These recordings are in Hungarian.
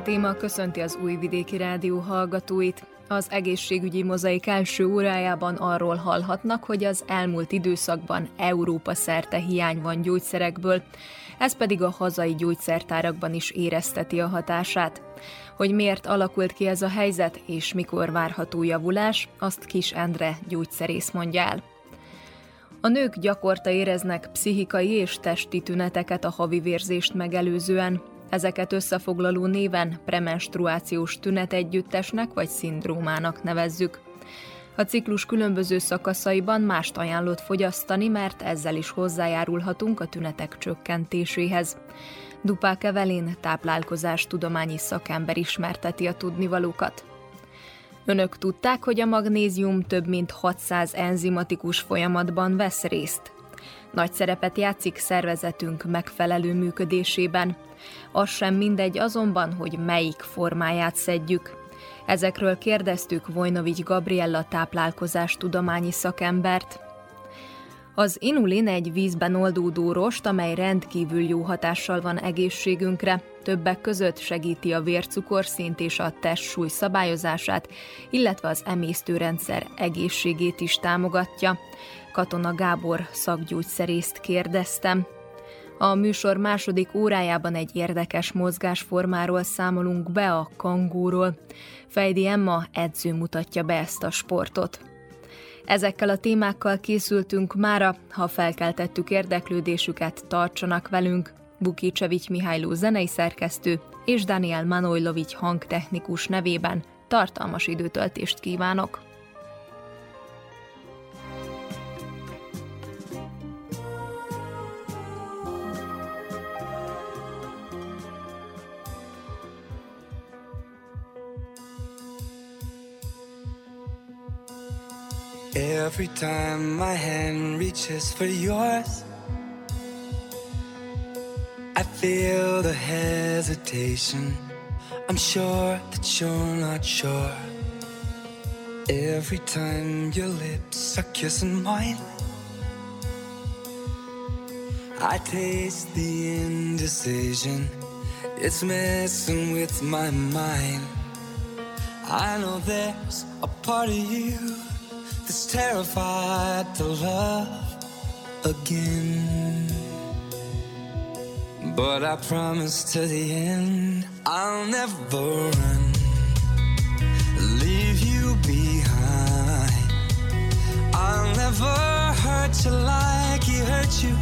Téma köszönti az Újvidéki Rádió hallgatóit. Az egészségügyi mozaik első órájában arról hallhatnak, hogy az elmúlt időszakban Európa szerte hiány van gyógyszerekből, ez pedig a hazai gyógyszertárakban is érezteti a hatását. Hogy miért alakult ki ez a helyzet, és mikor várható javulás, azt Kis Endre gyógyszerész mondja el. A nők gyakorta éreznek pszichikai és testi tüneteket a havi vérzést megelőzően, Ezeket összefoglaló néven premenstruációs tünetegyüttesnek vagy szindrómának nevezzük. A ciklus különböző szakaszaiban mást ajánlott fogyasztani, mert ezzel is hozzájárulhatunk a tünetek csökkentéséhez. Dupák Evelén táplálkozás tudományi szakember ismerteti a tudnivalókat. Önök tudták, hogy a magnézium több mint 600 enzimatikus folyamatban vesz részt. Nagy szerepet játszik szervezetünk megfelelő működésében. Az sem mindegy azonban, hogy melyik formáját szedjük. Ezekről kérdeztük Vojnovics Gabriella táplálkozás tudományi szakembert. Az inulin egy vízben oldódó rost, amely rendkívül jó hatással van egészségünkre. Többek között segíti a vércukorszint és a testsúly szabályozását, illetve az emésztőrendszer egészségét is támogatja. Katona Gábor szakgyógyszerészt kérdeztem. A műsor második órájában egy érdekes mozgásformáról számolunk be a kangúról. Fejdi Emma edző mutatja be ezt a sportot. Ezekkel a témákkal készültünk mára, ha felkeltettük érdeklődésüket, tartsanak velünk. Bukicsevics Mihályló zenei szerkesztő és Daniel Manojlovics hangtechnikus nevében tartalmas időtöltést kívánok! Every time my hand reaches for yours, I feel the hesitation. I'm sure that you're not sure. Every time your lips are kissing mine, I taste the indecision. It's messing with my mind. I know there's a part of you that's terrified to love again. But I promise to the end, I'll never run, leave you behind. I'll never hurt you like he hurt you.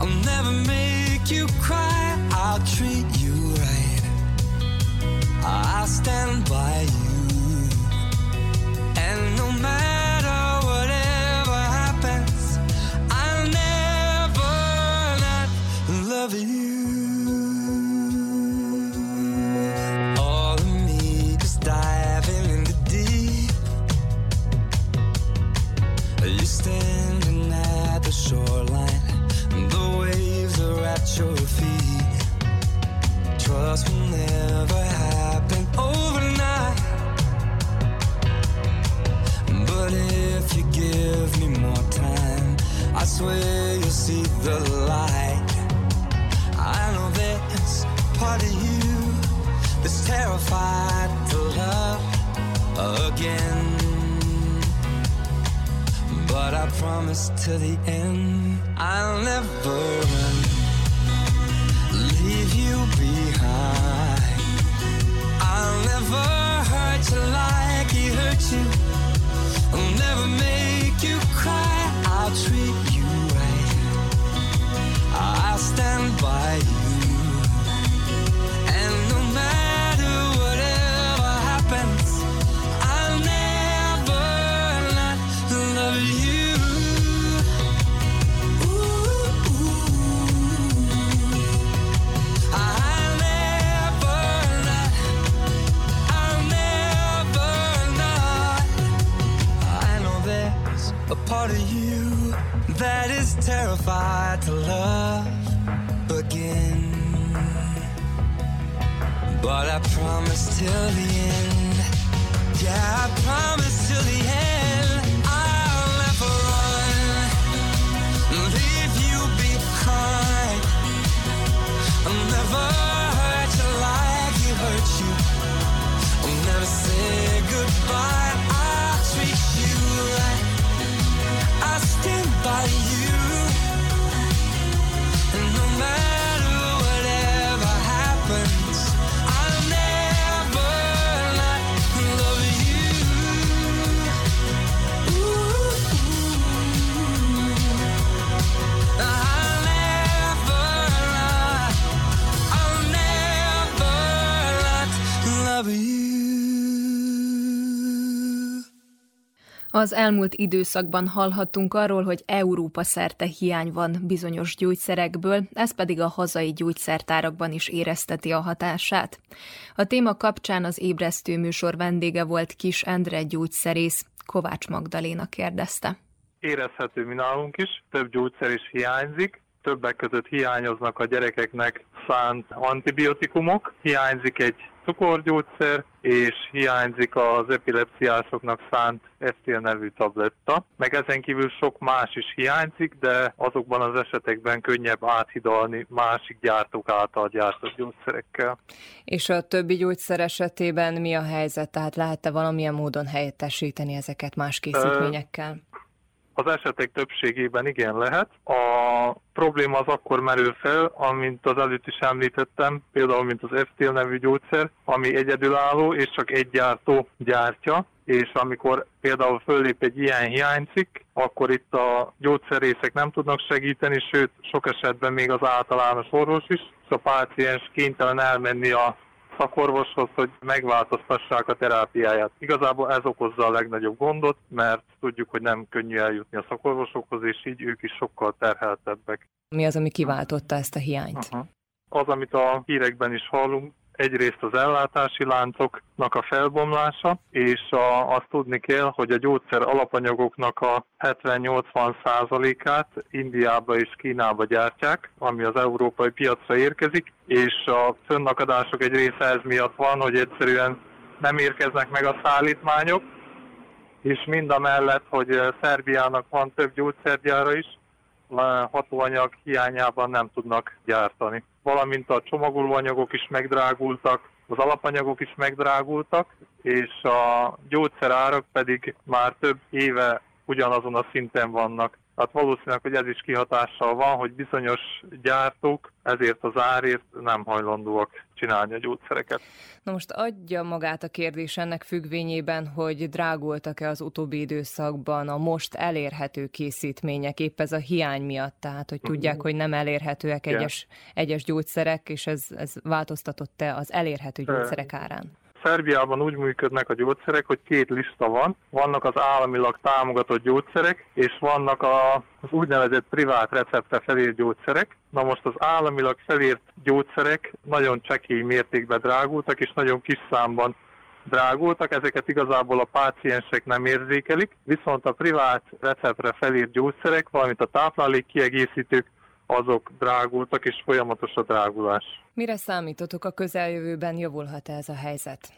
I'll never make you cry. I'll treat you right. I'll stand by you. I swear you'll see the light. I know there's part of you that's terrified to love again. But I promise to the end, I'll never run, leave you behind. I'll never hurt you like he hurt you. I'll never make you cry. I'll treat stand by you. Az elmúlt időszakban hallhattunk arról, hogy Európa szerte hiány van bizonyos gyógyszerekből, ez pedig a hazai gyógyszertárakban is érezteti a hatását. A téma kapcsán az ébresztő műsor vendége volt Kis Endre gyógyszerész, Kovács Magdaléna kérdezte. érezhető mi nálunk is, több gyógyszer is hiányzik, többek között hiányoznak a gyerekeknek szánt antibiotikumok, hiányzik egy cukorgyógyszer, és hiányzik az epilepsziásoknak szánt Estil nevű tabletta. Meg ezen kívül sok más is hiányzik, de azokban az esetekben könnyebb áthidalni másik gyártók által gyártott gyógyszerekkel. És a többi gyógyszer esetében mi a helyzet? Tehát lehet-e valamilyen módon helyettesíteni ezeket más készítményekkel? Az esetek többségében igen lehet. A probléma az akkor merül fel, amint az előtt is említettem, például mint az Eftil nevű gyógyszer, ami egyedülálló és csak egy gyártó gyártja, és amikor például föllép egy ilyen hiánycikk, akkor itt a gyógyszerészek nem tudnak segíteni, sőt sok esetben még az általános orvos is, és a páciens kénytelen elmenni a szakorvoshoz, hogy megváltoztassák a terápiáját. Igazából ez okozza a legnagyobb gondot, mert tudjuk, hogy nem könnyű eljutni a szakorvosokhoz, és így ők is sokkal terheltebbek. Mi az, ami kiváltotta ezt a hiányt? Aha. Az, amit a hírekben is hallunk, egyrészt az ellátási láncoknak a felbomlása, és a, azt tudni kell, hogy a gyógyszer alapanyagoknak a 70-80%-át Indiába és Kínába gyártják, ami az európai piacra érkezik, és a fönnakadások egy része ez miatt van, hogy egyszerűen nem érkeznek meg a szállítmányok, és mind a mellett, hogy Szerbiának van több gyógyszergyára is, hatóanyag hiányában nem tudnak gyártani. Valamint a csomagolóanyagok is megdrágultak, az alapanyagok is megdrágultak, és a gyógyszerárak pedig már több éve ugyanazon a szinten vannak. Hát valószínűleg, hogy ez is kihatással van, hogy bizonyos gyártók ezért az árért nem hajlandóak csinálni a gyógyszereket. Na most adja magát a kérdés ennek függvényében, hogy drágultak-e az utóbbi időszakban a most elérhető készítmények, épp ez a hiány miatt, tehát hogy tudják, hogy nem elérhetőek Igen. egyes, egyes gyógyszerek, és ez, ez változtatott-e az elérhető gyógyszerek árán? Szerbiában úgy működnek a gyógyszerek, hogy két lista van. Vannak az államilag támogatott gyógyszerek, és vannak a, az úgynevezett privát receptre felírt gyógyszerek. Na most az államilag felírt gyógyszerek nagyon csekély mértékben drágultak, és nagyon kis számban drágultak, ezeket igazából a páciensek nem érzékelik, viszont a privát receptre felírt gyógyszerek, valamint a táplálék kiegészítők, azok drágultak, és folyamatos a drágulás. Mire számítotok a közeljövőben, javulhat-e ez a helyzet?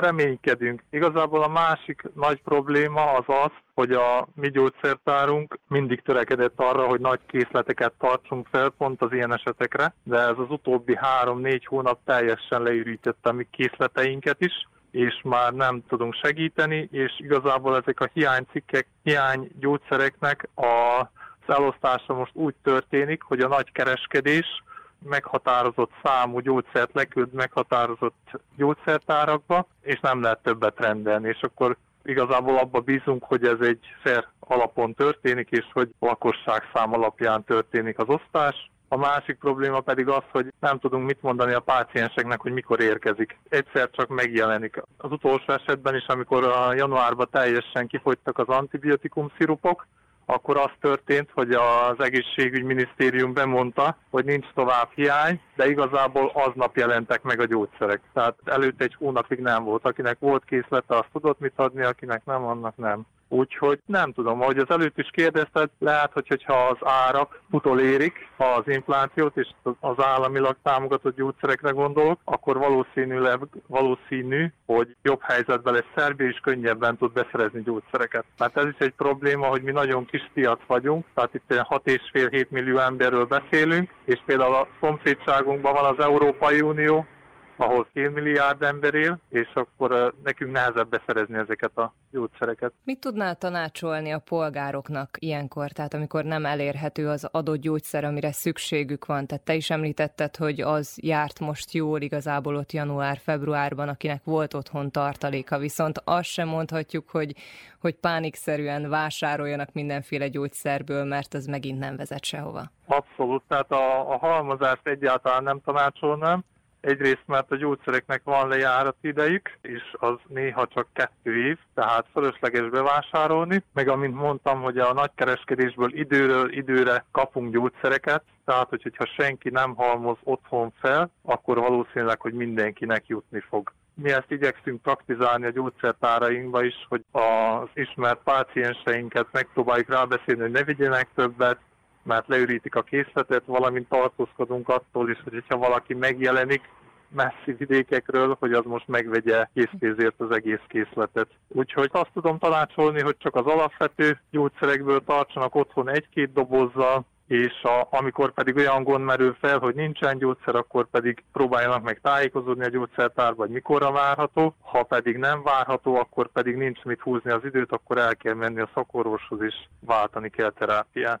reménykedünk. Igazából a másik nagy probléma az az, hogy a mi gyógyszertárunk mindig törekedett arra, hogy nagy készleteket tartsunk fel pont az ilyen esetekre, de ez az utóbbi három-négy hónap teljesen leürítette a mi készleteinket is, és már nem tudunk segíteni, és igazából ezek a hiánycikkek, hiánygyógyszereknek a az elosztása most úgy történik, hogy a nagy kereskedés meghatározott számú gyógyszert leküld meghatározott gyógyszertárakba, és nem lehet többet rendelni, és akkor igazából abba bízunk, hogy ez egy fair alapon történik, és hogy lakosságszám alapján történik az osztás. A másik probléma pedig az, hogy nem tudunk mit mondani a pácienseknek, hogy mikor érkezik. Egyszer csak megjelenik. Az utolsó esetben is, amikor a januárban teljesen kifogytak az antibiotikum szirupok, akkor az történt, hogy az egészségügyminisztérium bemondta, hogy nincs tovább hiány, de igazából aznap jelentek meg a gyógyszerek. Tehát előtte egy hónapig nem volt. Akinek volt készlete, az tudott mit adni, akinek nem, annak nem. Úgyhogy nem tudom, ahogy az előtt is kérdezted, lehet, hogy, hogyha az árak utolérik az inflációt, és az államilag támogatott gyógyszerekre gondolok, akkor valószínűleg valószínű, hogy jobb helyzetben lesz Szerbia, és könnyebben tud beszerezni gyógyszereket. Mert ez is egy probléma, hogy mi nagyon kis piac vagyunk, tehát itt 6,5-7 millió emberről beszélünk, és például a szomszédságunkban van az Európai Unió, ahol fél milliárd ember él, és akkor nekünk nehezebb beszerezni ezeket a gyógyszereket. Mit tudnál tanácsolni a polgároknak ilyenkor, tehát amikor nem elérhető az adott gyógyszer, amire szükségük van? Tehát te is említetted, hogy az járt most jól igazából ott január-februárban, akinek volt otthon tartaléka, viszont azt sem mondhatjuk, hogy, hogy pánikszerűen vásároljanak mindenféle gyógyszerből, mert az megint nem vezet sehova. Abszolút, tehát a, a halmozást egyáltalán nem tanácsolnám, Egyrészt, mert a gyógyszereknek van lejárat idejük, és az néha csak kettő év, tehát fölösleges bevásárolni. Meg amint mondtam, hogy a nagykereskedésből időről időre kapunk gyógyszereket, tehát hogyha senki nem halmoz otthon fel, akkor valószínűleg, hogy mindenkinek jutni fog. Mi ezt igyekszünk praktizálni a gyógyszertárainkba is, hogy az ismert pácienseinket megpróbáljuk rábeszélni, hogy ne vigyenek többet, mert leürítik a készletet, valamint tartózkodunk attól is, hogy hogyha valaki megjelenik messzi vidékekről, hogy az most megvegye készpénzért az egész készletet. Úgyhogy azt tudom tanácsolni, hogy csak az alapvető gyógyszerekből tartsanak otthon egy-két dobozzal, és a, amikor pedig olyan gond merül fel, hogy nincsen gyógyszer, akkor pedig próbáljanak meg tájékozódni a gyógyszertárba, hogy mikorra várható. Ha pedig nem várható, akkor pedig nincs mit húzni az időt, akkor el kell menni a szakorvoshoz, és váltani kell terápiát.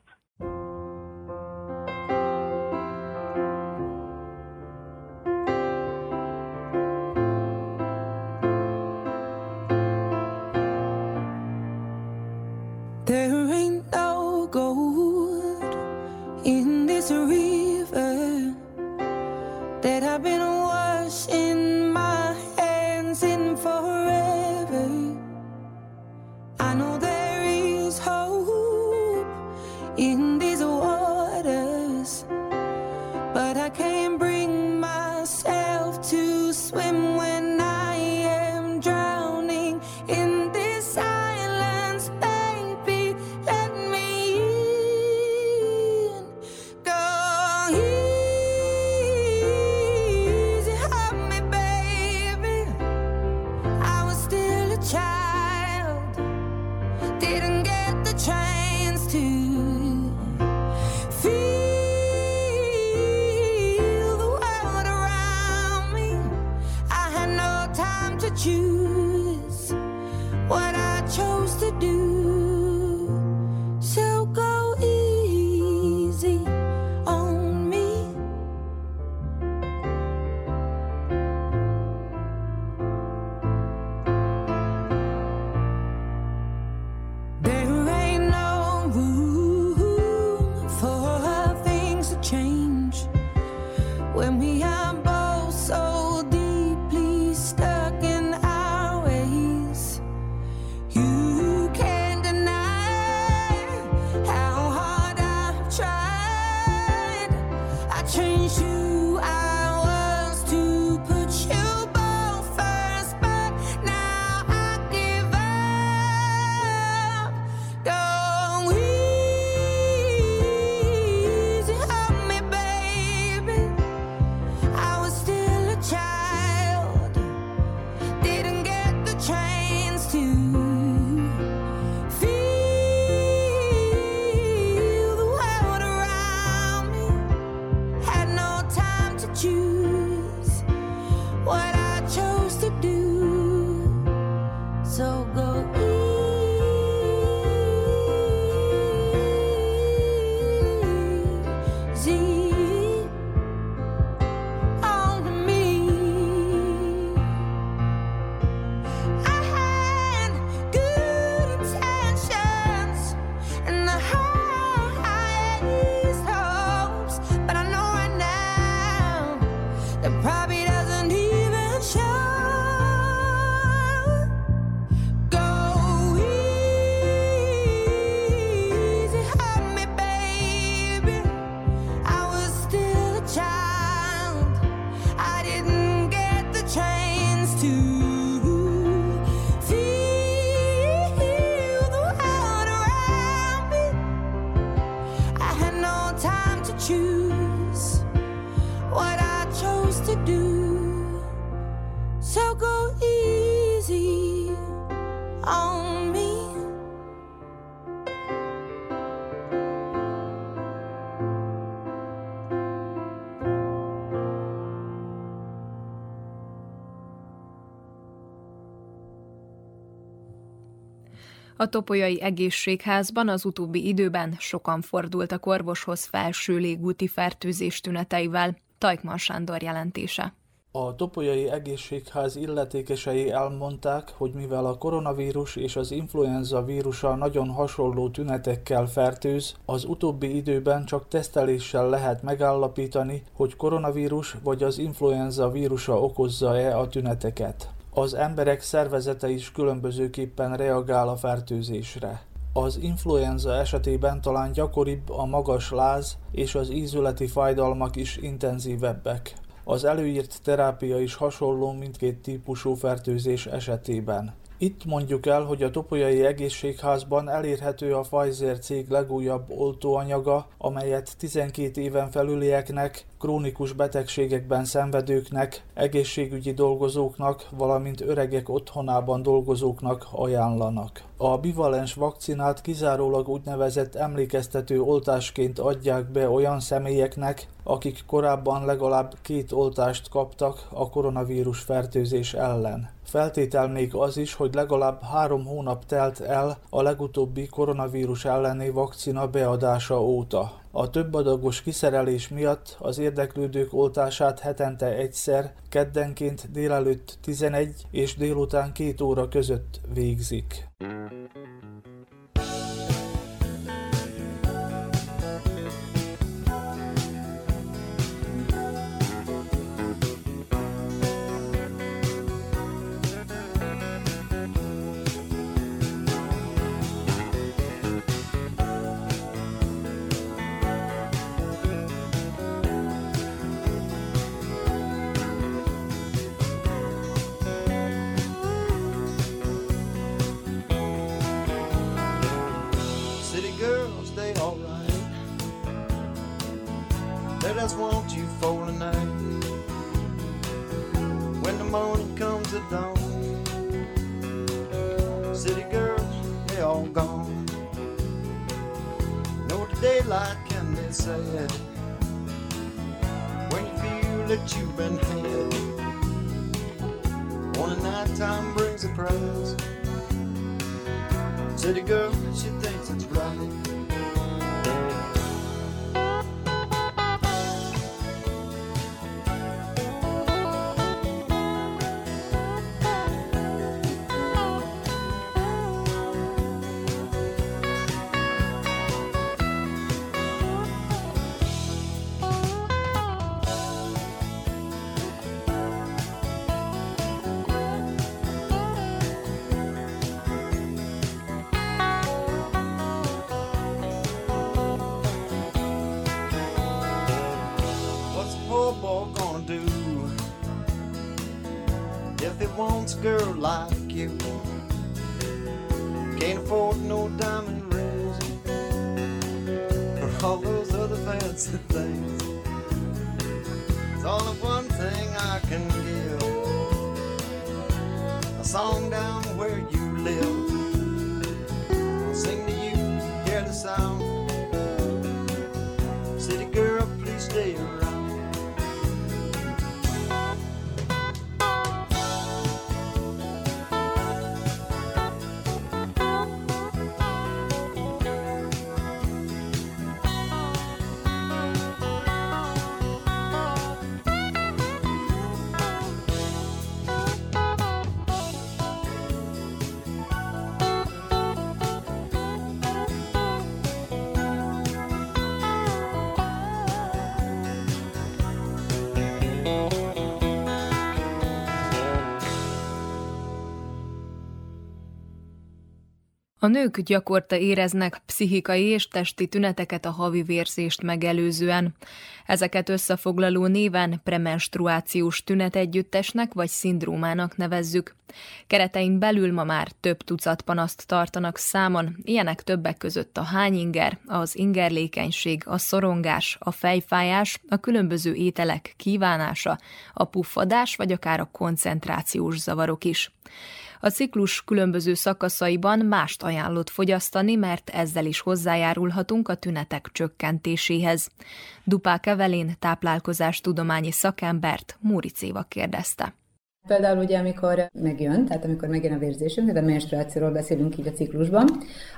A Topolyai Egészségházban az utóbbi időben sokan fordultak orvoshoz felső légúti fertőzés tüneteivel. Tajkman Sándor jelentése. A Topolyai Egészségház illetékesei elmondták, hogy mivel a koronavírus és az influenza vírusa nagyon hasonló tünetekkel fertőz, az utóbbi időben csak teszteléssel lehet megállapítani, hogy koronavírus vagy az influenza vírusa okozza-e a tüneteket az emberek szervezete is különbözőképpen reagál a fertőzésre. Az influenza esetében talán gyakoribb a magas láz és az ízületi fájdalmak is intenzívebbek. Az előírt terápia is hasonló mindkét típusú fertőzés esetében. Itt mondjuk el, hogy a Topolyai Egészségházban elérhető a Pfizer cég legújabb oltóanyaga, amelyet 12 éven felülieknek, krónikus betegségekben szenvedőknek, egészségügyi dolgozóknak, valamint öregek otthonában dolgozóknak ajánlanak. A bivalens vakcinát kizárólag úgynevezett emlékeztető oltásként adják be olyan személyeknek, akik korábban legalább két oltást kaptak a koronavírus fertőzés ellen. Feltétel még az is, hogy legalább három hónap telt el a legutóbbi koronavírus elleni vakcina beadása óta. A többadagos kiszerelés miatt az érdeklődők oltását hetente egyszer, keddenként délelőtt 11 és délután 2 óra között végzik. dawn. City girls, they all gone. No daylight can be said when you feel that you've been had. Only nighttime brings a prize. City girl, she thinks it's right. A nők gyakorta éreznek pszichikai és testi tüneteket a havi vérzést megelőzően. Ezeket összefoglaló néven premenstruációs tünetegyüttesnek vagy szindrómának nevezzük. Keretein belül ma már több tucat panaszt tartanak számon, ilyenek többek között a hányinger, az ingerlékenység, a szorongás, a fejfájás, a különböző ételek kívánása, a puffadás vagy akár a koncentrációs zavarok is. A ciklus különböző szakaszaiban mást ajánlott fogyasztani, mert ezzel is hozzájárulhatunk a tünetek csökkentéséhez. Dupák Evelén táplálkozástudományi szakembert Múricéva kérdezte. Például ugye, amikor megjön, tehát amikor megjön a vérzésünk, tehát a menstruációról beszélünk így a ciklusban,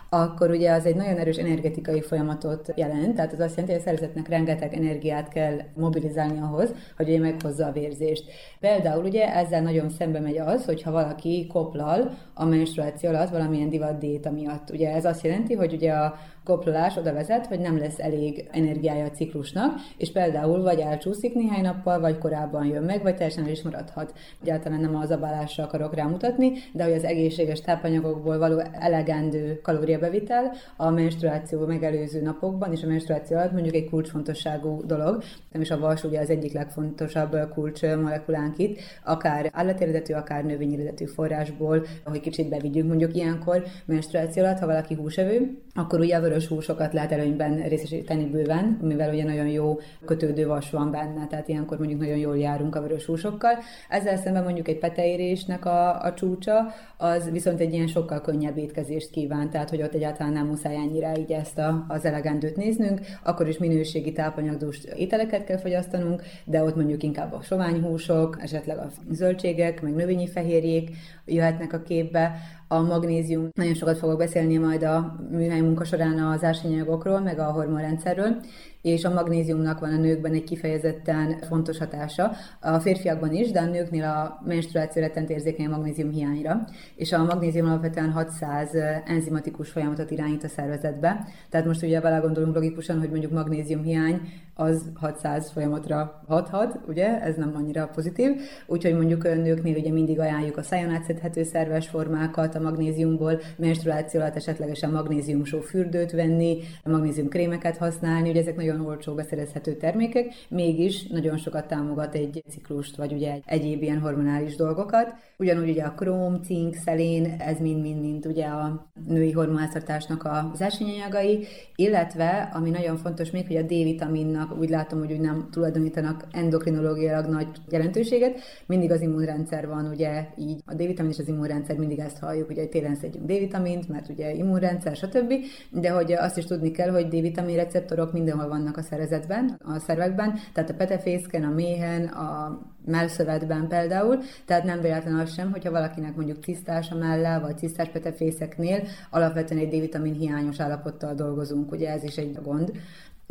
akkor ugye az egy nagyon erős energetikai folyamatot jelent, tehát az azt jelenti, hogy a szervezetnek rengeteg energiát kell mobilizálni ahhoz, hogy ugye meghozza a vérzést. Például ugye ezzel nagyon szembe megy az, hogyha valaki koplal a menstruáció alatt valamilyen divat miatt. Ugye ez azt jelenti, hogy ugye a koplolás oda vezet, hogy nem lesz elég energiája a ciklusnak, és például vagy elcsúszik néhány nappal, vagy korábban jön meg, vagy teljesen el is maradhat. Egyáltalán nem a zabálásra akarok rámutatni, de hogy az egészséges tápanyagokból való elegendő kalóriabevitel a menstruáció megelőző napokban és a menstruáció alatt mondjuk egy kulcsfontosságú dolog, nem is a vas ugye az egyik legfontosabb kulcs molekulánk itt, akár állatéredetű, akár növényeredetű forrásból, hogy kicsit bevigyünk mondjuk ilyenkor menstruáció alatt, ha valaki húsevő, akkor ugye a húsokat lehet előnyben részesíteni bőven, mivel ugye nagyon jó kötődő vas van benne, tehát ilyenkor mondjuk nagyon jól járunk a vörös húsokkal. Ezzel szemben mondjuk egy peteérésnek a, a csúcsa, az viszont egy ilyen sokkal könnyebb étkezést kíván, tehát hogy ott egyáltalán nem muszáj ennyire így ezt a, az elegendőt néznünk, akkor is minőségi tápanyagdús ételeket kell fogyasztanunk, de ott mondjuk inkább a soványhúsok, esetleg a zöldségek, meg növényi fehérjék jöhetnek a képbe, a magnézium. Nagyon sokat fogok beszélni majd a műhely munka során az ásványanyagokról, meg a hormonrendszerről, és a magnéziumnak van a nőkben egy kifejezetten fontos hatása, a férfiakban is, de a nőknél a menstruáció rettent érzékeny a magnézium hiányra, és a magnézium alapvetően 600 enzimatikus folyamatot irányít a szervezetbe. Tehát most ugye belegondolunk logikusan, hogy mondjuk magnézium hiány az 600 folyamatra hathat, ugye, ez nem annyira pozitív, úgyhogy mondjuk a nőknél ugye mindig ajánljuk a szájon átszedhető szerves formákat a magnéziumból, menstruáció alatt esetlegesen magnéziumsó fürdőt venni, magnézium krémeket használni, ugye ezek nagyon olcsó beszerezhető termékek, mégis nagyon sokat támogat egy ciklust, vagy ugye egy egyéb ilyen hormonális dolgokat. Ugyanúgy ugye a króm, cink, szelén, ez mind-mind-mind ugye a női hormonháztartásnak az ásványanyagai, illetve, ami nagyon fontos még, hogy a D-vitaminnak úgy látom, hogy úgy nem tulajdonítanak endokrinológiailag nagy jelentőséget, mindig az immunrendszer van ugye így, a D-vitamin és az immunrendszer mindig ezt halljuk, ugye hogy télen szedjünk D-vitamint, mert ugye immunrendszer, stb. De hogy azt is tudni kell, hogy D-vitamin receptorok mindenhol vannak a szervezetben, a szervekben, tehát a petefészken, a méhen, a mellszövetben például, tehát nem véletlen az sem, hogyha valakinek mondjuk cisztás a melle, vagy cisztás petefészeknél alapvetően egy D-vitamin hiányos állapottal dolgozunk, ugye ez is egy gond.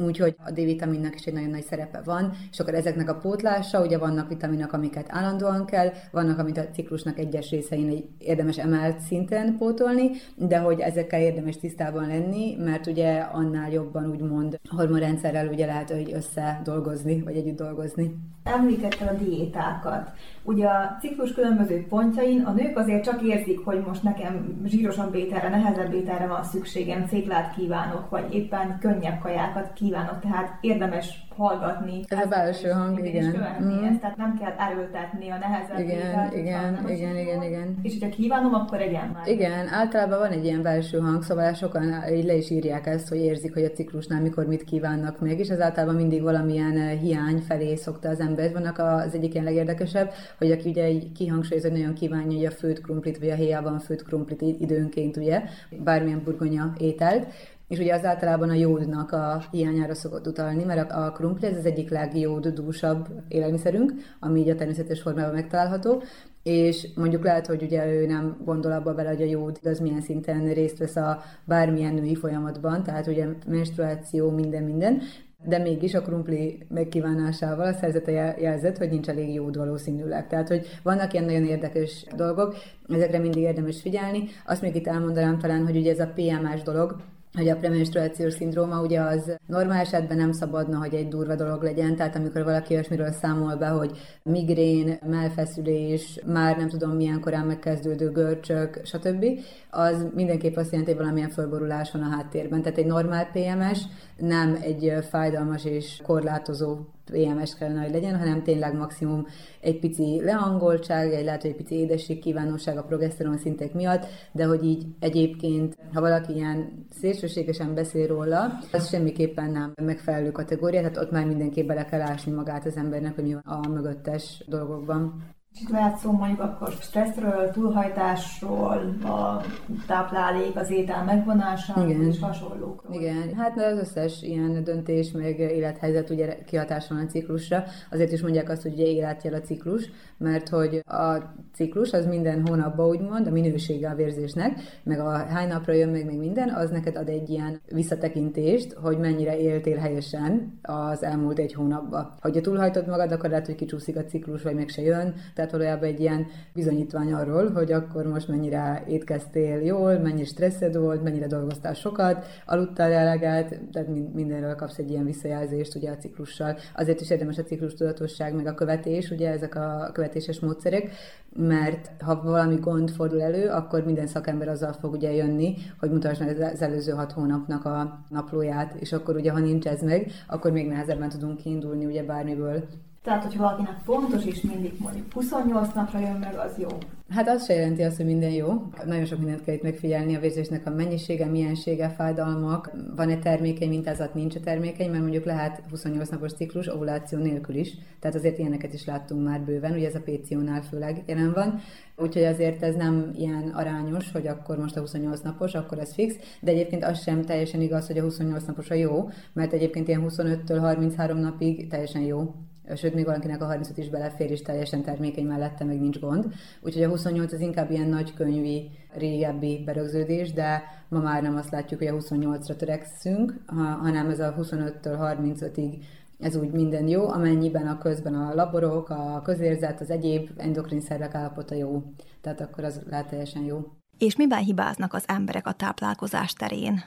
Úgyhogy a D-vitaminnak is egy nagyon nagy szerepe van, és akkor ezeknek a pótlása, ugye vannak vitaminok, amiket állandóan kell, vannak, amit a ciklusnak egyes részein egy érdemes emelt szinten pótolni, de hogy ezekkel érdemes tisztában lenni, mert ugye annál jobban úgymond a hormonrendszerrel ugye lehet, hogy össze dolgozni, vagy együtt dolgozni. Említette a diétákat. Ugye a ciklus különböző pontjain a nők azért csak érzik, hogy most nekem zsírosabb ételre, nehezebb ételre van szükségem, céklát kívánok, vagy éppen könnyebb kajákat kívánok, tehát érdemes hallgatni. Ez a belső hang, igen. Mm. Ezt, tehát nem kell erőltetni a nehezebb igen, igen, igen, igen, igen. És hogyha kívánom, akkor egyen már. Igen, általában van egy ilyen belső hang, szóval sokan így le is írják ezt, hogy érzik, hogy a ciklusnál mikor mit kívánnak meg, és ez általában mindig valamilyen eh, hiány felé szokta az ember. Vannak az egyik ilyen legérdekesebb, hogy aki ugye így kihangsúlyoz, hogy nagyon kívánja hogy a főt krumplit, vagy a héjában főt krumplit időnként, ugye, bármilyen burgonya ételt, és ugye az általában a jódnak a hiányára szokott utalni, mert a krumpli ez az egyik legjódúsabb élelmiszerünk, ami így a természetes formában megtalálható, és mondjuk lehet, hogy ugye ő nem gondol abba bele, hogy a jód az milyen szinten részt vesz a bármilyen női folyamatban, tehát ugye menstruáció, minden, minden, de mégis a krumpli megkívánásával a szerzete jelzett, hogy nincs elég jód valószínűleg. Tehát, hogy vannak ilyen nagyon érdekes dolgok, ezekre mindig érdemes figyelni. Azt még itt elmondanám talán, hogy ugye ez a PMS dolog, hogy a premenstruációs szindróma ugye az normál esetben nem szabadna, hogy egy durva dolog legyen, tehát amikor valaki olyasmiről számol be, hogy migrén, melfeszülés, már nem tudom milyen korán megkezdődő görcsök, stb., az mindenképp azt jelenti, hogy valamilyen fölborulás van a háttérben. Tehát egy normál PMS nem egy fájdalmas és korlátozó PMS kellene, hogy legyen, hanem tényleg maximum egy pici leangoltság, egy lehet, hogy egy pici édesség kívánóság a progeszteron szintek miatt, de hogy így egyébként, ha valaki ilyen szélsőségesen beszél róla, az semmiképpen nem megfelelő kategória, tehát ott már mindenképp bele kell ásni magát az embernek, hogy mi van a mögöttes dolgokban. Itt lehet szó mondjuk akkor stresszről, túlhajtásról, a táplálék, az étel megvonásáról Igen. és hasonlókról. Igen, hát az összes ilyen döntés, meg élethelyzet ugye kihatás van a ciklusra. Azért is mondják azt, hogy ugye életjel a ciklus, mert hogy a ciklus az minden hónapban úgymond, a minősége a vérzésnek, meg a hány napra jön meg még minden, az neked ad egy ilyen visszatekintést, hogy mennyire éltél helyesen az elmúlt egy hónapban. Ha túlhajtod magad, akkor lehet, hogy kicsúszik a ciklus, vagy meg se jön, tehát valójában egy ilyen bizonyítvány arról, hogy akkor most mennyire étkeztél jól, mennyi stresszed volt, mennyire dolgoztál sokat, aludtál eleget, tehát mindenről kapsz egy ilyen visszajelzést ugye a ciklussal. Azért is érdemes a ciklus tudatosság, meg a követés, ugye ezek a követéses módszerek, mert ha valami gond fordul elő, akkor minden szakember azzal fog ugye jönni, hogy mutass meg az előző hat hónapnak a naplóját, és akkor ugye, ha nincs ez meg, akkor még nehezebben tudunk kiindulni ugye bármiből. Tehát, hogyha valakinek fontos is mindig mondjuk 28 napra jön meg, az jó. Hát az se jelenti azt, hogy minden jó. Nagyon sok mindent kell itt megfigyelni, a vérzésnek a mennyisége, miensége, fájdalmak. Van-e termékeny mintázat, nincs a termékeny, mert mondjuk lehet 28 napos ciklus ovuláció nélkül is. Tehát azért ilyeneket is láttunk már bőven, ugye ez a PCO-nál főleg jelen van. Úgyhogy azért ez nem ilyen arányos, hogy akkor most a 28 napos, akkor ez fix, de egyébként az sem teljesen igaz, hogy a 28 napos a jó, mert egyébként ilyen 25-től 33 napig teljesen jó sőt, még valakinek a 35 is belefér, és teljesen termékeny mellette meg nincs gond. Úgyhogy a 28 az inkább ilyen nagykönyvi, régebbi berögződés, de ma már nem azt látjuk, hogy a 28-ra törekszünk, hanem ez a 25-től 35-ig ez úgy minden jó, amennyiben a közben a laborok, a közérzet, az egyéb endokrin szervek állapota jó. Tehát akkor az lehet teljesen jó. És miben hibáznak az emberek a táplálkozás terén?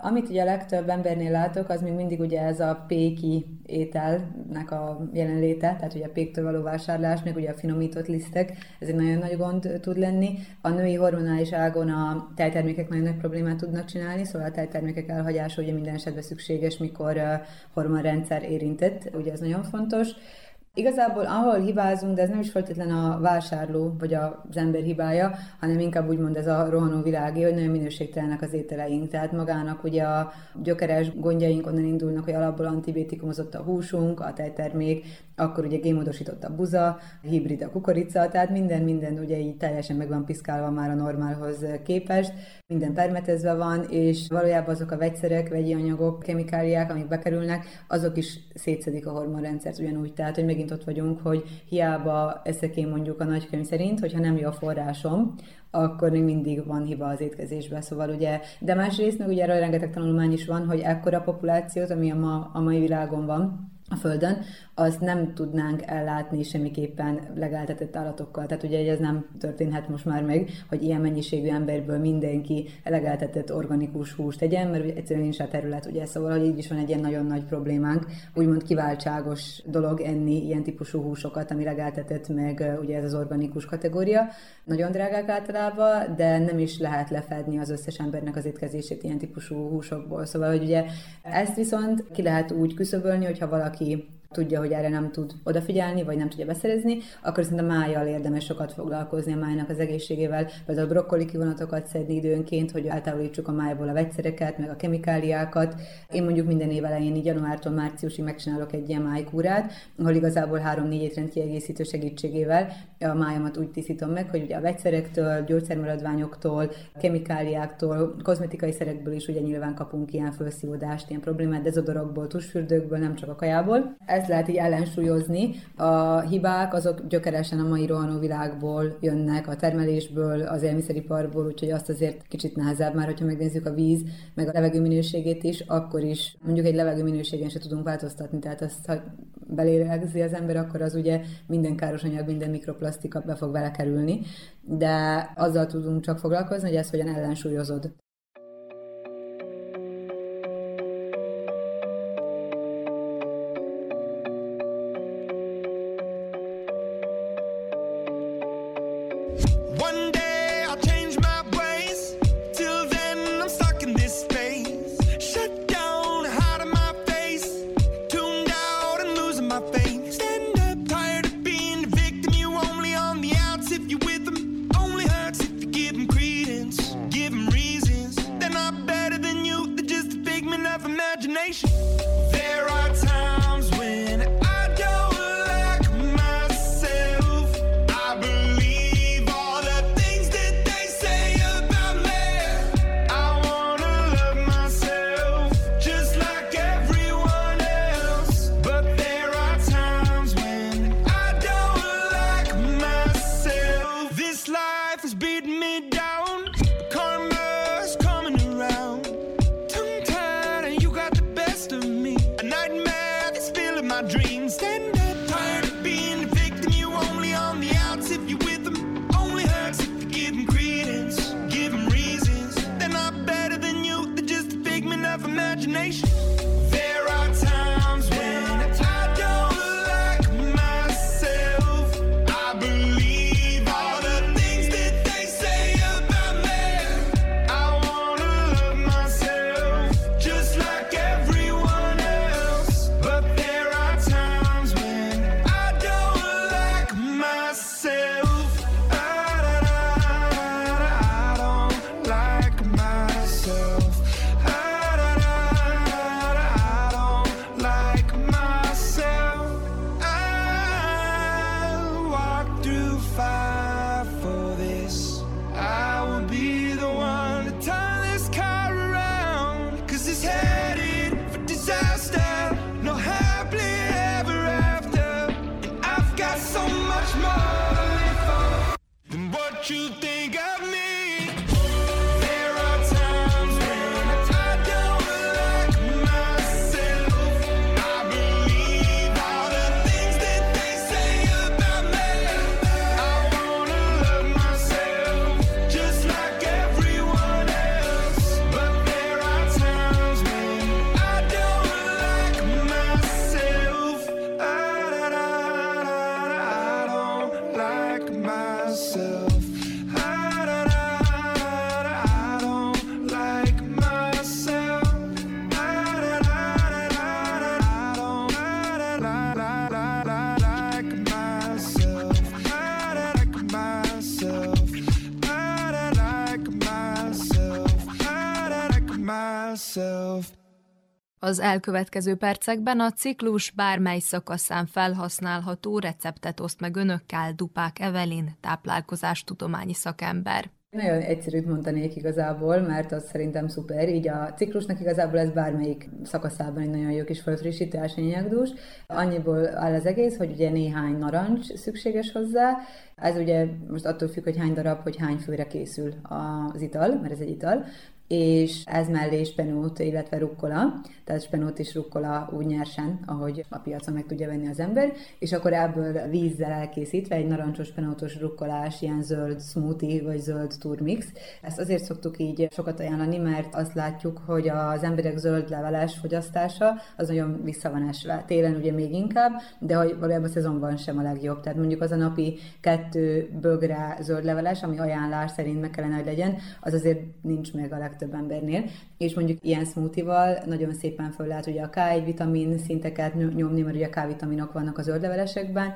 Amit ugye a legtöbb embernél látok, az még mindig ugye ez a péki ételnek a jelenléte, tehát ugye a péktől való vásárlás, még ugye a finomított lisztek, ez egy nagyon nagy gond tud lenni. A női hormonális ágon a tejtermékek nagyon nagy problémát tudnak csinálni, szóval a tejtermékek elhagyása ugye minden esetben szükséges, mikor hormonrendszer érintett, ugye ez nagyon fontos. Igazából ahol hibázunk, de ez nem is feltétlenül a vásárló vagy az ember hibája, hanem inkább úgymond ez a rohanó világi, hogy nagyon minőségtelenek az ételeink. Tehát magának ugye a gyökeres gondjaink onnan indulnak, hogy alapból antibiotikumozott a húsunk, a tejtermék, akkor ugye gémodosított a buza, hibrid a kukorica, tehát minden, minden ugye így teljesen meg van piszkálva már a normálhoz képest, minden permetezve van, és valójában azok a vegyszerek, vegyi anyagok, kemikáliák, amik bekerülnek, azok is szétszedik a hormonrendszert ugyanúgy. Tehát, hogy megint ott vagyunk, hogy hiába eszek én mondjuk a nagykönyv szerint, hogyha nem jó a forrásom, akkor még mindig van hiba az étkezésben. Szóval ugye, de másrészt meg ugye erről rengeteg tanulmány is van, hogy ekkora populációt, ami a, ma, a mai világon van, a Földön, azt nem tudnánk ellátni semmiképpen legeltetett állatokkal. Tehát ugye ez nem történhet most már meg, hogy ilyen mennyiségű emberből mindenki legeltetett organikus húst tegyen, mert egyszerűen nincs a terület, ugye szóval, hogy így is van egy ilyen nagyon nagy problémánk, úgymond kiváltságos dolog enni ilyen típusú húsokat, ami legeltetett meg ugye ez az organikus kategória. Nagyon drágák általában, de nem is lehet lefedni az összes embernek az étkezését ilyen típusú húsokból. Szóval, hogy ugye ezt viszont ki lehet úgy küszöbölni, hogyha valaki taki tudja, hogy erre nem tud odafigyelni, vagy nem tudja beszerezni, akkor szerintem májjal érdemes sokat foglalkozni a májnak az egészségével, például brokkoli kivonatokat szedni időnként, hogy eltávolítsuk a májból a vegyszereket, meg a kemikáliákat. Én mondjuk minden év elején, így januártól márciusig megcsinálok egy ilyen májkúrát, ahol igazából három-négy étrend kiegészítő segítségével a májamat úgy tisztítom meg, hogy ugye a vegyszerektől, gyógyszermaradványoktól, kemikáliáktól, kozmetikai szerekből is ugye nyilván kapunk ilyen felszívódást, ilyen problémát, dezodorokból, tusfürdőkből, nem csak a kajából. Ez lehet így ellensúlyozni. A hibák azok gyökeresen a mai rohanó világból jönnek, a termelésből, az élmiszeriparból, úgyhogy azt azért kicsit nehezebb már, hogyha megnézzük a víz, meg a levegő minőségét is, akkor is mondjuk egy levegő minőségén se tudunk változtatni, tehát azt, ha belélegzi az ember, akkor az ugye minden káros anyag, minden mikroplasztika be fog vele kerülni, de azzal tudunk csak foglalkozni, hogy ezt hogyan ellensúlyozod. Az elkövetkező percekben a ciklus bármely szakaszán felhasználható receptet oszt meg önökkel Dupák Evelin, táplálkozástudományi szakember. Nagyon egyszerűt mondanék igazából, mert az szerintem szuper. Így a ciklusnak igazából ez bármelyik szakaszában egy nagyon jó kis fölfrissítő ásványanyagdús. Annyiból áll az egész, hogy ugye néhány narancs szükséges hozzá. Ez ugye most attól függ, hogy hány darab, hogy hány főre készül az ital, mert ez egy ital és ez mellé spenót, illetve rukkola, tehát spenót és rukkola úgy nyersen, ahogy a piacon meg tudja venni az ember, és akkor ebből vízzel elkészítve egy narancsos spenótos rukkolás, ilyen zöld smoothie vagy zöld turmix. Ezt azért szoktuk így sokat ajánlani, mert azt látjuk, hogy az emberek zöld leveles fogyasztása az nagyon vissza van esve. Télen ugye még inkább, de hogy valójában a szezonban sem a legjobb. Tehát mondjuk az a napi kettő bögre zöld leveles, ami ajánlás szerint meg kellene, hogy legyen, az azért nincs meg a leg legtöbb embernél, és mondjuk ilyen smoothie-val nagyon szépen föl lehet ugye a K1 vitamin szinteket nyomni, mert ugye K-vitaminok vannak az zöldlevelesekben,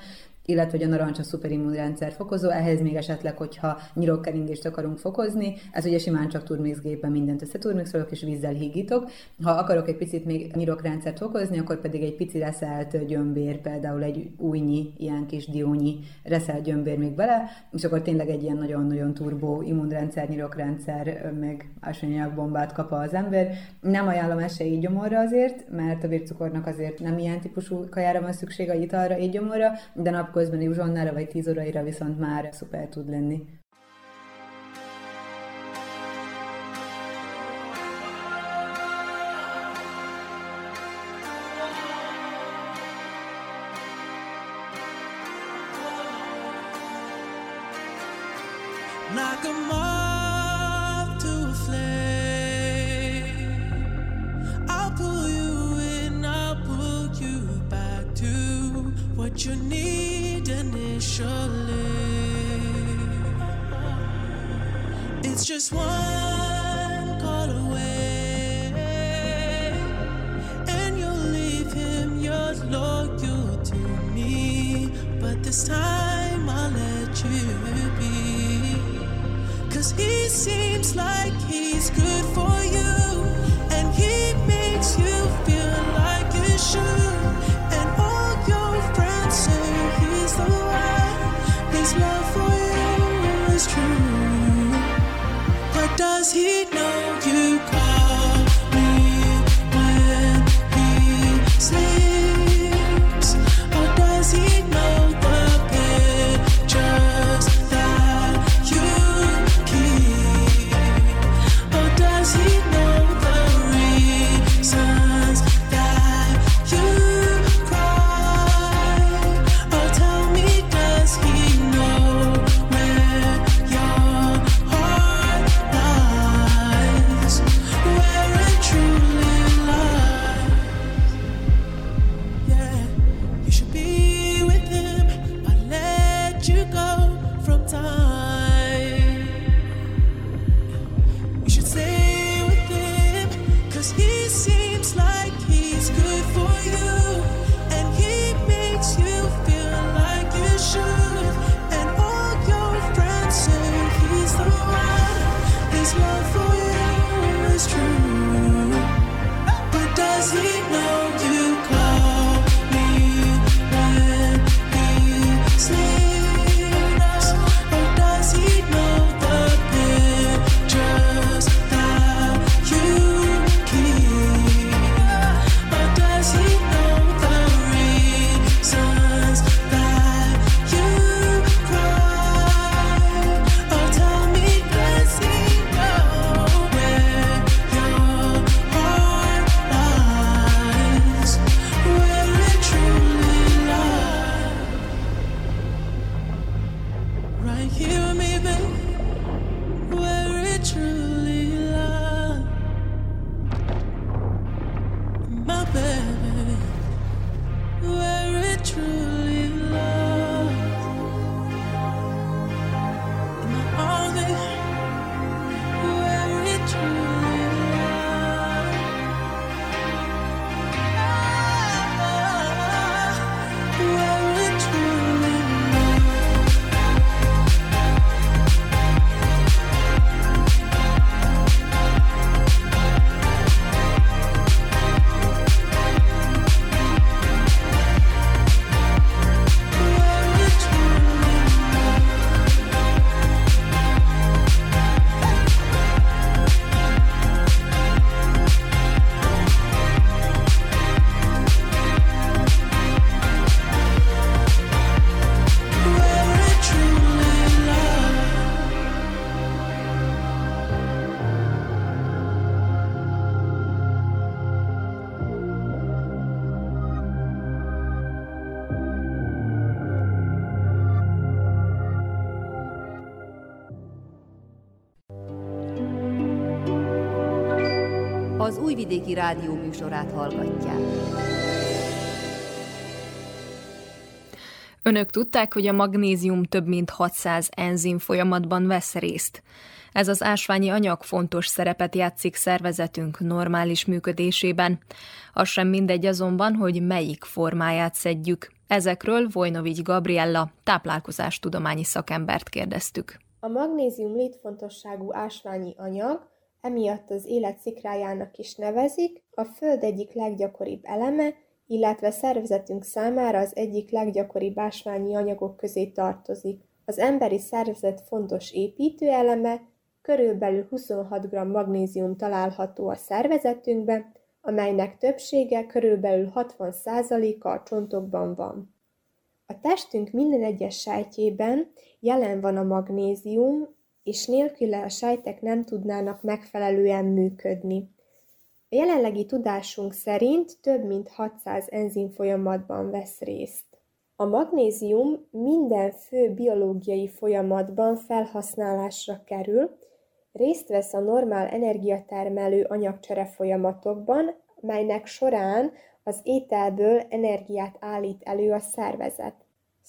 illetve hogy a narancs a szuperimmunrendszer fokozó, ehhez még esetleg, hogyha nyirokkeringést akarunk fokozni, ez ugye simán csak turmixgépben mindent összeturmixolok és vízzel hígítok. Ha akarok egy picit még nyirokrendszert fokozni, akkor pedig egy pici reszelt gyömbér, például egy újnyi, ilyen kis diónyi reszelt gyömbér még bele, és akkor tényleg egy ilyen nagyon-nagyon turbó immunrendszer, nyirokrendszer, meg bombát kap az ember. Nem ajánlom ezt így gyomorra azért, mert a vércukornak azért nem ilyen típusú kajára van szüksége, italra, így gyomorra, de nap közbeni uzsonnára vagy tíz óraira viszont már szuper tud lenni. Újvidéki Rádió műsorát hallgatják. Önök tudták, hogy a magnézium több mint 600 enzim folyamatban vesz részt. Ez az ásványi anyag fontos szerepet játszik szervezetünk normális működésében. Az sem mindegy azonban, hogy melyik formáját szedjük. Ezekről Vojnovics Gabriella, táplálkozástudományi szakembert kérdeztük. A magnézium létfontosságú ásványi anyag, emiatt az élet szikrájának is nevezik, a Föld egyik leggyakoribb eleme, illetve szervezetünk számára az egyik leggyakoribb ásványi anyagok közé tartozik. Az emberi szervezet fontos építőeleme, körülbelül 26 g magnézium található a szervezetünkben, amelynek többsége körülbelül 60%-a a csontokban van. A testünk minden egyes sejtjében jelen van a magnézium, és nélküle a sejtek nem tudnának megfelelően működni. A jelenlegi tudásunk szerint több mint 600 enzim folyamatban vesz részt. A magnézium minden fő biológiai folyamatban felhasználásra kerül, részt vesz a normál energiatermelő anyagcsere folyamatokban, melynek során az ételből energiát állít elő a szervezet.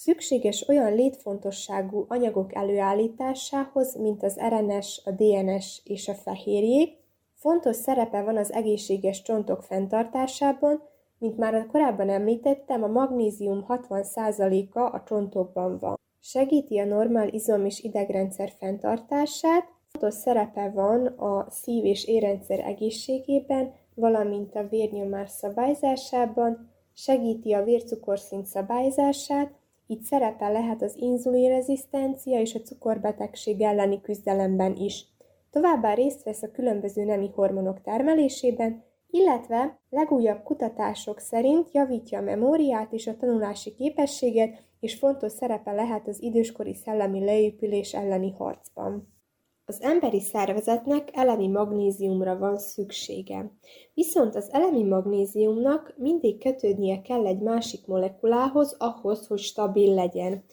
Szükséges olyan létfontosságú anyagok előállításához, mint az RNS, a DNS és a fehérjék, fontos szerepe van az egészséges csontok fenntartásában, mint már korábban említettem, a magnézium 60%-a a csontokban van. Segíti a normál izom- és idegrendszer fenntartását, fontos szerepe van a szív- és érrendszer egészségében, valamint a vérnyomás szabályzásában, segíti a vércukorszint szabályzását, így szerepe lehet az inzulinrezisztencia és a cukorbetegség elleni küzdelemben is. Továbbá részt vesz a különböző nemi hormonok termelésében, illetve legújabb kutatások szerint javítja a memóriát és a tanulási képességet, és fontos szerepe lehet az időskori szellemi leépülés elleni harcban. Az emberi szervezetnek elemi magnéziumra van szüksége. Viszont az elemi magnéziumnak mindig kötődnie kell egy másik molekulához ahhoz, hogy stabil legyen.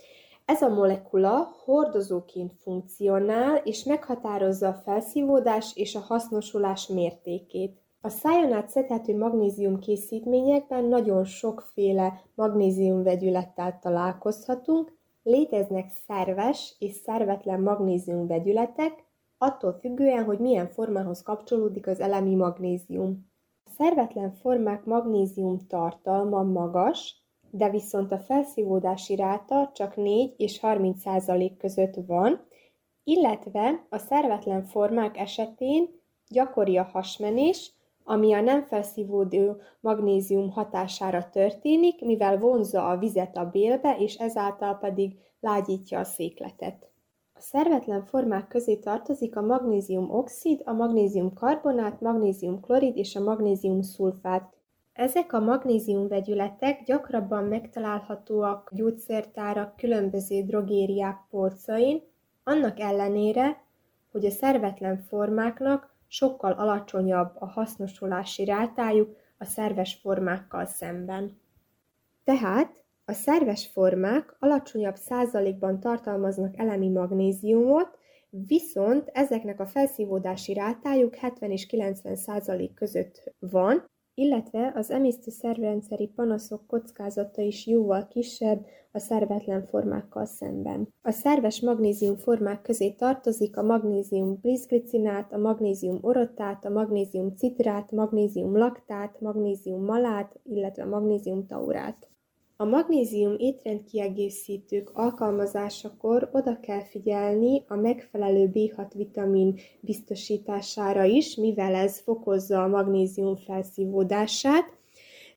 Ez a molekula hordozóként funkcionál és meghatározza a felszívódás és a hasznosulás mértékét. A szájon át szedhető magnézium készítményekben nagyon sokféle magnézium vegyülettel találkozhatunk, léteznek szerves és szervetlen magnézium vegyületek, attól függően, hogy milyen formához kapcsolódik az elemi magnézium. A szervetlen formák magnézium tartalma magas, de viszont a felszívódási ráta csak 4 és 30 százalék között van, illetve a szervetlen formák esetén gyakori a hasmenés, ami a nem felszívódó magnézium hatására történik, mivel vonzza a vizet a bélbe, és ezáltal pedig lágyítja a székletet. A szervetlen formák közé tartozik a magnézium-oxid, a magnézium-karbonát, magnézium-klorid és a magnézium-szulfát. Ezek a magnézium vegyületek gyakrabban megtalálhatóak gyógyszertárak különböző drogériák polcain, annak ellenére, hogy a szervetlen formáknak sokkal alacsonyabb a hasznosulási rátájuk a szerves formákkal szemben. Tehát a szerves formák alacsonyabb százalékban tartalmaznak elemi magnéziumot, viszont ezeknek a felszívódási rátájuk 70 és 90 százalék között van, illetve az emésztő szervrendszeri panaszok kockázata is jóval kisebb a szervetlen formákkal szemben. A szerves magnézium formák közé tartozik a magnézium brizglicinát, a magnézium orotát, a magnézium citrát, magnézium laktát, magnézium malát, illetve magnézium taurát. A magnézium étrendkiegészítők alkalmazásakor oda kell figyelni a megfelelő B6 vitamin biztosítására is, mivel ez fokozza a magnézium felszívódását,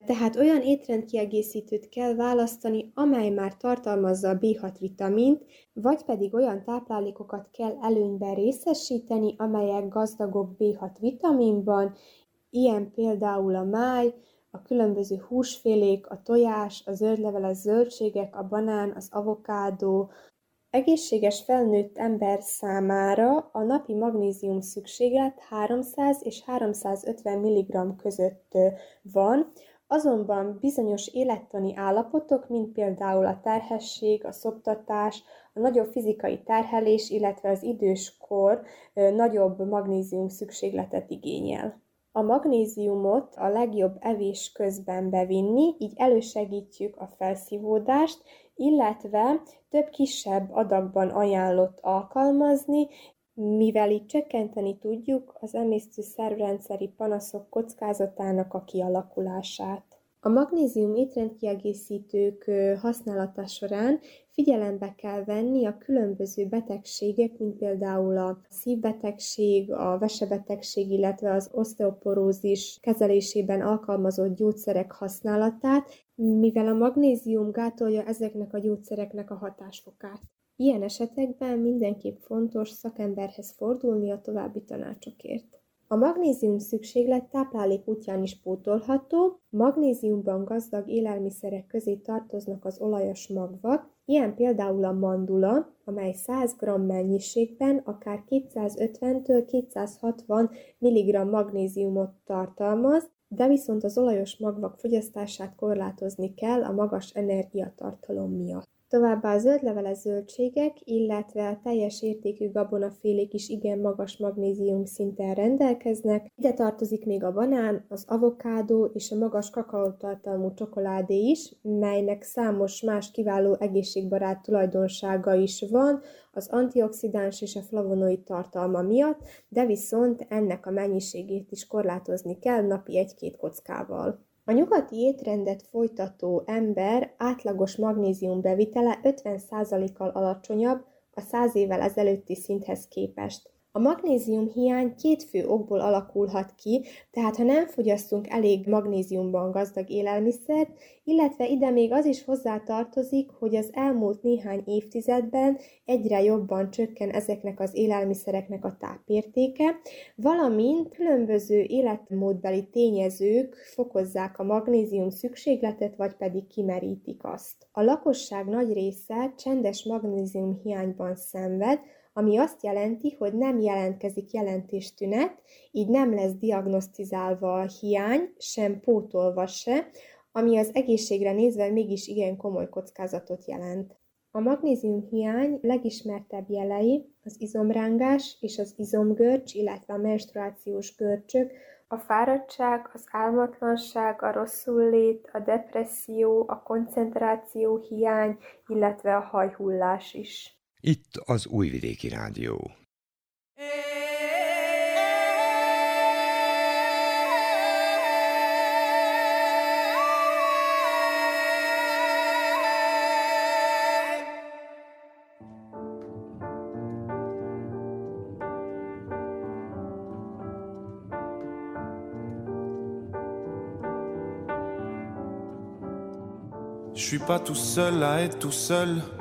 tehát olyan étrendkiegészítőt kell választani, amely már tartalmazza a B6 vitamint, vagy pedig olyan táplálékokat kell előnyben részesíteni, amelyek gazdagok B6 vitaminban, ilyen például a máj, a különböző húsfélék, a tojás, a zöldleveles zöldségek, a banán, az avokádó. Egészséges felnőtt ember számára a napi magnézium szükséglet 300 és 350 mg között van, azonban bizonyos élettani állapotok, mint például a terhesség, a szoptatás, a nagyobb fizikai terhelés, illetve az időskor nagyobb magnézium szükségletet igényel. A magnéziumot a legjobb evés közben bevinni, így elősegítjük a felszívódást, illetve több kisebb adagban ajánlott alkalmazni, mivel így csökkenteni tudjuk az emésztő szervrendszeri panaszok kockázatának a kialakulását. A magnézium étrendkiegészítők használata során figyelembe kell venni a különböző betegségek, mint például a szívbetegség, a vesebetegség, illetve az oszteoporózis kezelésében alkalmazott gyógyszerek használatát, mivel a magnézium gátolja ezeknek a gyógyszereknek a hatásfokát. Ilyen esetekben mindenképp fontos szakemberhez fordulni a további tanácsokért. A magnézium szükséglet táplálék útján is pótolható, magnéziumban gazdag élelmiszerek közé tartoznak az olajos magvak, ilyen például a mandula, amely 100 g mennyiségben akár 250-től 260 mg magnéziumot tartalmaz, de viszont az olajos magvak fogyasztását korlátozni kell a magas energiatartalom miatt. Továbbá a zöldleveles zöldségek, illetve a teljes értékű gabonafélék is igen magas magnézium szinten rendelkeznek. Ide tartozik még a banán, az avokádó és a magas kakaótartalmú csokoládé is, melynek számos más kiváló egészségbarát tulajdonsága is van, az antioxidáns és a flavonoid tartalma miatt, de viszont ennek a mennyiségét is korlátozni kell napi egy-két kockával. A nyugati étrendet folytató ember átlagos magnézium bevitele 50%-kal alacsonyabb a 100 évvel ezelőtti szinthez képest. A magnézium hiány két fő okból alakulhat ki, tehát ha nem fogyasztunk elég magnéziumban gazdag élelmiszert, illetve ide még az is hozzátartozik, hogy az elmúlt néhány évtizedben egyre jobban csökken ezeknek az élelmiszereknek a tápértéke, valamint különböző életmódbeli tényezők fokozzák a magnézium szükségletet, vagy pedig kimerítik azt. A lakosság nagy része csendes magnézium hiányban szenved, ami azt jelenti, hogy nem jelentkezik jelentéstünet, így nem lesz diagnosztizálva a hiány, sem pótolva se, ami az egészségre nézve mégis igen komoly kockázatot jelent. A magnézium hiány legismertebb jelei az izomrángás és az izomgörcs, illetve a menstruációs görcsök, a fáradtság, az álmatlanság, a rosszullét, a depresszió, a koncentráció hiány, illetve a hajhullás is. Itt az Újvidéki Rádió. Je suis pas tout seul à être tout seul.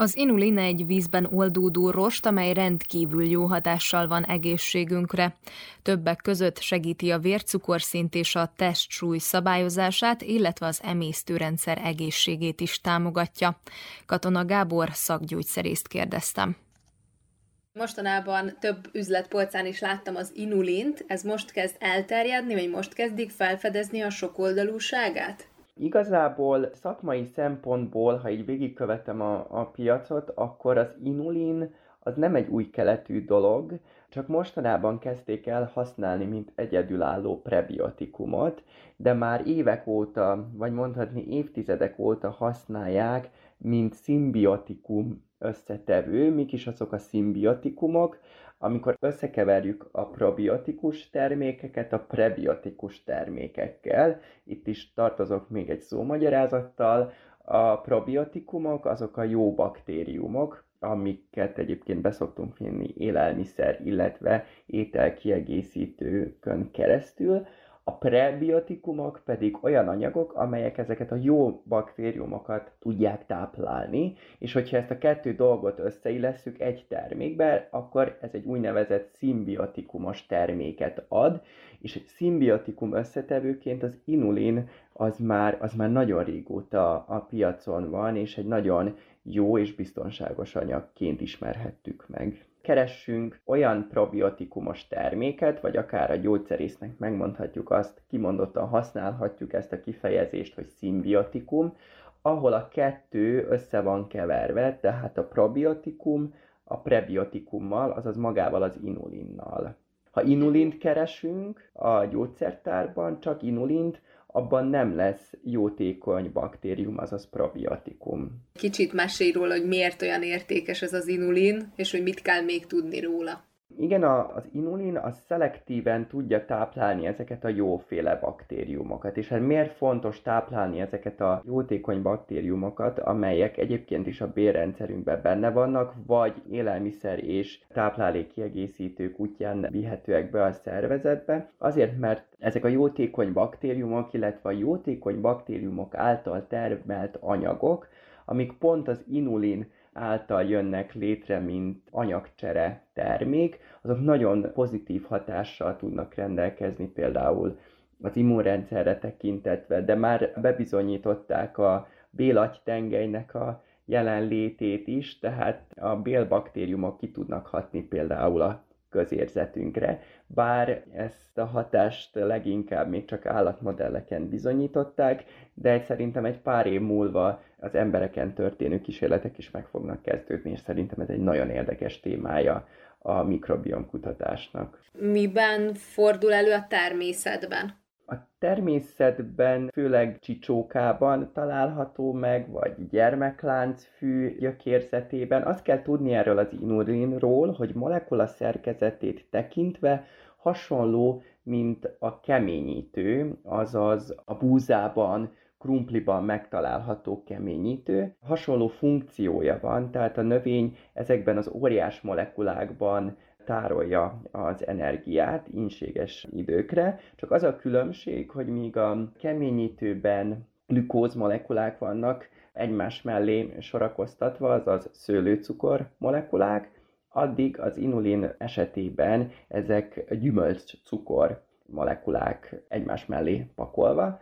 Az inulin egy vízben oldódó rost, amely rendkívül jó hatással van egészségünkre. Többek között segíti a vércukorszint és a testsúly szabályozását, illetve az emésztőrendszer egészségét is támogatja. Katona Gábor szakgyógyszerészt kérdeztem. Mostanában több üzletpolcán is láttam az inulint, ez most kezd elterjedni, vagy most kezdik felfedezni a sokoldalúságát? Igazából szakmai szempontból, ha így végigkövetem a, a piacot, akkor az inulin az nem egy új keletű dolog, csak mostanában kezdték el használni, mint egyedülálló prebiotikumot, de már évek óta, vagy mondhatni évtizedek óta használják, mint szimbiotikum összetevő. Mik is azok a szimbiotikumok? Amikor összekeverjük a probiotikus termékeket a prebiotikus termékekkel. Itt is tartozok még egy szómagyarázattal. A probiotikumok azok a jó baktériumok, amiket egyébként beszoktunk finni élelmiszer, illetve ételkiegészítőkön keresztül. A prebiotikumok pedig olyan anyagok, amelyek ezeket a jó baktériumokat tudják táplálni, és hogyha ezt a kettő dolgot összeillesszük egy termékbe, akkor ez egy úgynevezett szimbiotikumos terméket ad, és szimbiotikum összetevőként az inulin az már, az már nagyon régóta a piacon van, és egy nagyon jó és biztonságos anyagként ismerhettük meg keressünk olyan probiotikumos terméket, vagy akár a gyógyszerésznek megmondhatjuk azt, kimondottan használhatjuk ezt a kifejezést, hogy szimbiotikum, ahol a kettő össze van keverve, tehát a probiotikum a prebiotikummal, azaz magával az inulinnal. Ha inulint keresünk a gyógyszertárban, csak inulint, abban nem lesz jótékony baktérium, azaz probiotikum. Kicsit mesélj róla, hogy miért olyan értékes ez az inulin, és hogy mit kell még tudni róla. Igen, a, az inulin az szelektíven tudja táplálni ezeket a jóféle baktériumokat. És hát miért fontos táplálni ezeket a jótékony baktériumokat, amelyek egyébként is a bérrendszerünkben benne vannak, vagy élelmiszer és táplálékkiegészítők útján vihetőek be a szervezetbe? Azért, mert ezek a jótékony baktériumok, illetve a jótékony baktériumok által termelt anyagok, amik pont az inulin által jönnek létre, mint anyagcsere termék, azok nagyon pozitív hatással tudnak rendelkezni például az immunrendszerre tekintetve, de már bebizonyították a bélagytengelynek a jelenlétét is, tehát a bélbaktériumok ki tudnak hatni például a közérzetünkre, bár ezt a hatást leginkább még csak állatmodelleken bizonyították, de szerintem egy pár év múlva az embereken történő kísérletek is meg fognak kezdődni, és szerintem ez egy nagyon érdekes témája a mikrobiom kutatásnak. Miben fordul elő a természetben? A természetben, főleg csicsókában található meg, vagy gyermekláncfű gyökérzetében. Azt kell tudni erről az inulinról, hogy molekula szerkezetét tekintve hasonló, mint a keményítő, azaz a búzában, krumpliban megtalálható keményítő. Hasonló funkciója van, tehát a növény ezekben az óriás molekulákban tárolja az energiát inséges időkre, csak az a különbség, hogy míg a keményítőben glükóz molekulák vannak egymás mellé sorakoztatva, azaz szőlőcukor molekulák, addig az inulin esetében ezek gyümölcscukor molekulák egymás mellé pakolva.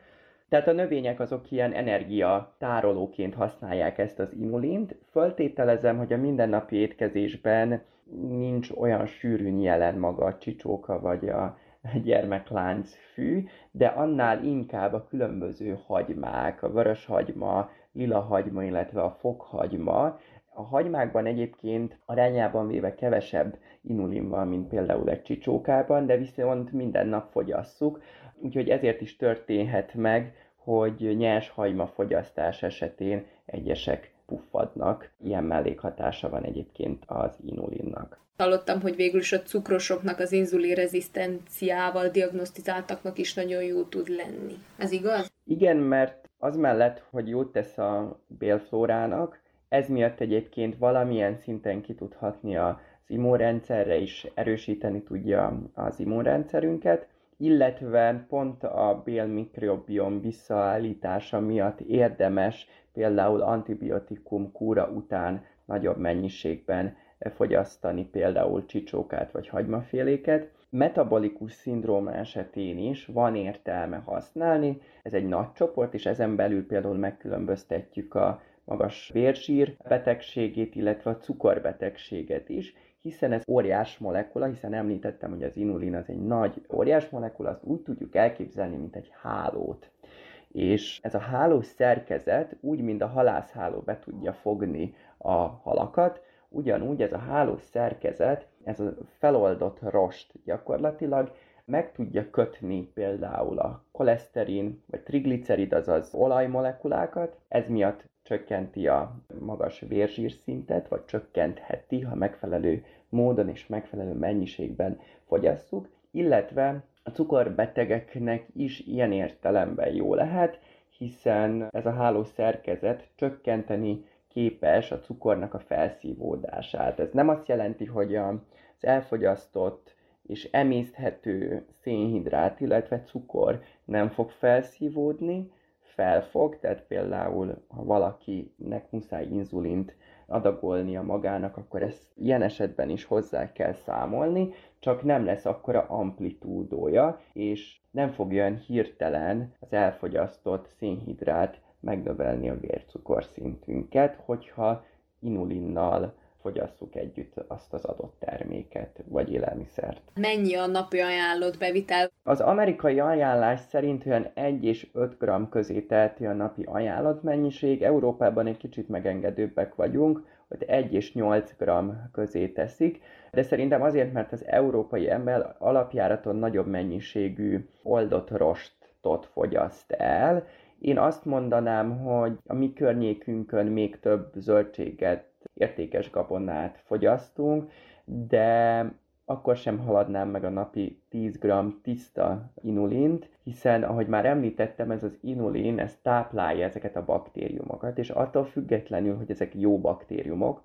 Tehát a növények azok ilyen energia tárolóként használják ezt az inulint. Föltételezem, hogy a mindennapi étkezésben nincs olyan sűrűn jelen maga a csicsóka vagy a gyermeklánc fű, de annál inkább a különböző hagymák, a vöröshagyma, lila hagyma, illetve a fokhagyma, a hagymákban egyébként arányában véve kevesebb inulin van, mint például egy csicsókában, de viszont minden nap fogyasszuk, úgyhogy ezért is történhet meg, hogy nyers hagyma fogyasztás esetén egyesek puffadnak. Ilyen mellékhatása van egyébként az inulinnak. Hallottam, hogy végül is a cukrosoknak az inzulin rezisztenciával diagnosztizáltaknak is nagyon jó tud lenni. Ez igaz? Igen, mert az mellett, hogy jót tesz a bélflórának, ez miatt egyébként valamilyen szinten ki tud hatni az immunrendszerre is, erősíteni tudja az immunrendszerünket, illetve pont a bélmikrobiom visszaállítása miatt érdemes például antibiotikum kúra után nagyobb mennyiségben fogyasztani például csicsókát vagy hagymaféléket. Metabolikus szindróma esetén is van értelme használni, ez egy nagy csoport, és ezen belül például megkülönböztetjük a magas vérsír betegségét, illetve a cukorbetegséget is, hiszen ez óriás molekula, hiszen említettem, hogy az inulin az egy nagy óriás molekula, azt úgy tudjuk elképzelni, mint egy hálót. És ez a hálós szerkezet úgy, mint a halászháló be tudja fogni a halakat, ugyanúgy ez a hálós szerkezet, ez a feloldott rost gyakorlatilag meg tudja kötni például a koleszterin vagy triglicerid, azaz olajmolekulákat, ez miatt csökkenti a magas vérzsírszintet, vagy csökkentheti, ha megfelelő módon és megfelelő mennyiségben fogyasszuk, illetve a cukorbetegeknek is ilyen értelemben jó lehet, hiszen ez a hálós szerkezet csökkenteni képes a cukornak a felszívódását. Ez nem azt jelenti, hogy az elfogyasztott és emészthető szénhidrát, illetve cukor nem fog felszívódni, felfog, tehát például ha valakinek muszáj inzulint adagolnia magának, akkor ezt ilyen esetben is hozzá kell számolni, csak nem lesz akkora amplitúdója, és nem fog olyan hirtelen az elfogyasztott szénhidrát megnövelni a vércukorszintünket, hogyha inulinnal fogyasszuk együtt azt az adott terméket, vagy élelmiszert. Mennyi a napi ajánlott bevitel? Az amerikai ajánlás szerint olyan 1 és 5 g közé teheti a napi ajánlott mennyiség, Európában egy kicsit megengedőbbek vagyunk, hogy 1 és 8 g közé teszik, de szerintem azért, mert az európai ember alapjáraton nagyobb mennyiségű oldott rostot fogyaszt el, én azt mondanám, hogy a mi környékünkön még több zöldséget értékes gabonát fogyasztunk, de akkor sem haladnám meg a napi 10 g tiszta inulint, hiszen ahogy már említettem, ez az inulin, ez táplálja ezeket a baktériumokat, és attól függetlenül, hogy ezek jó baktériumok,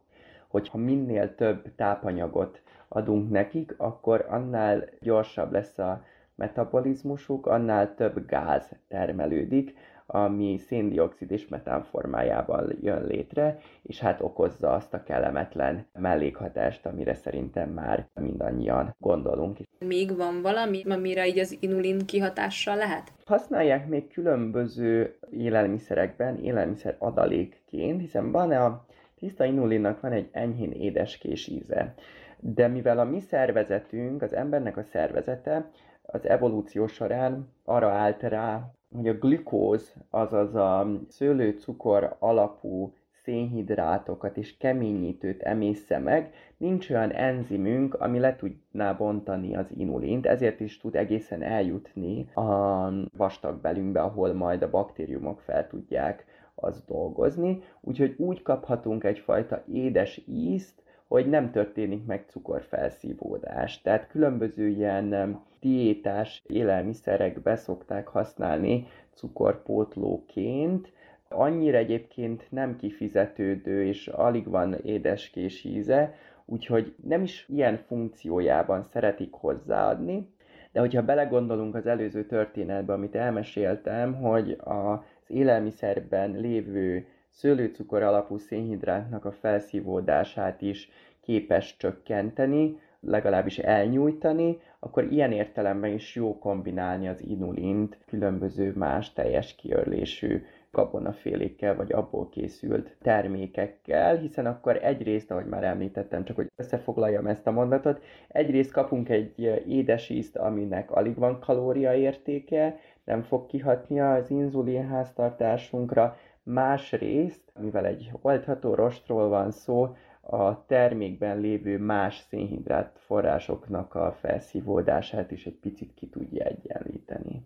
hogyha minél több tápanyagot adunk nekik, akkor annál gyorsabb lesz a metabolizmusuk, annál több gáz termelődik, ami széndiokszid és metán formájában jön létre, és hát okozza azt a kellemetlen mellékhatást, amire szerintem már mindannyian gondolunk. Még van valami, amire így az inulin kihatással lehet? Használják még különböző élelmiszerekben, élelmiszer adalékként, hiszen van a tiszta inulinnak van egy enyhén édeskés íze. De mivel a mi szervezetünk, az embernek a szervezete az evolúció során arra állt rá, hogy a glükóz, azaz a szőlőcukor alapú szénhidrátokat és keményítőt emészze meg, nincs olyan enzimünk, ami le tudná bontani az inulint, ezért is tud egészen eljutni a vastagbelünkbe, ahol majd a baktériumok fel tudják azt dolgozni. Úgyhogy úgy kaphatunk egyfajta édes ízt, hogy nem történik meg cukorfelszívódás. Tehát különböző ilyen diétás élelmiszerekbe szokták használni cukorpótlóként, Annyira egyébként nem kifizetődő, és alig van édeskés íze, úgyhogy nem is ilyen funkciójában szeretik hozzáadni, de hogyha belegondolunk az előző történetbe, amit elmeséltem, hogy az élelmiszerben lévő szőlőcukor alapú szénhidrátnak a felszívódását is képes csökkenteni, legalábbis elnyújtani, akkor ilyen értelemben is jó kombinálni az inulint különböző más teljes kiörlésű gabonafélékkel vagy abból készült termékekkel, hiszen akkor egyrészt, ahogy már említettem, csak hogy összefoglaljam ezt a mondatot, egyrészt kapunk egy édes ízt, aminek alig van kalóriaértéke, nem fog kihatni az inzulin háztartásunkra, másrészt, mivel egy oldható rostról van szó, a termékben lévő más szénhidrát forrásoknak a felszívódását is egy picit ki tudja egyenlíteni.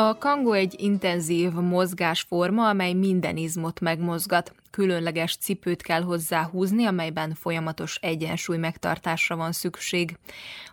A kangó egy intenzív mozgásforma, amely minden izmot megmozgat. Különleges cipőt kell hozzá húzni, amelyben folyamatos egyensúly megtartásra van szükség.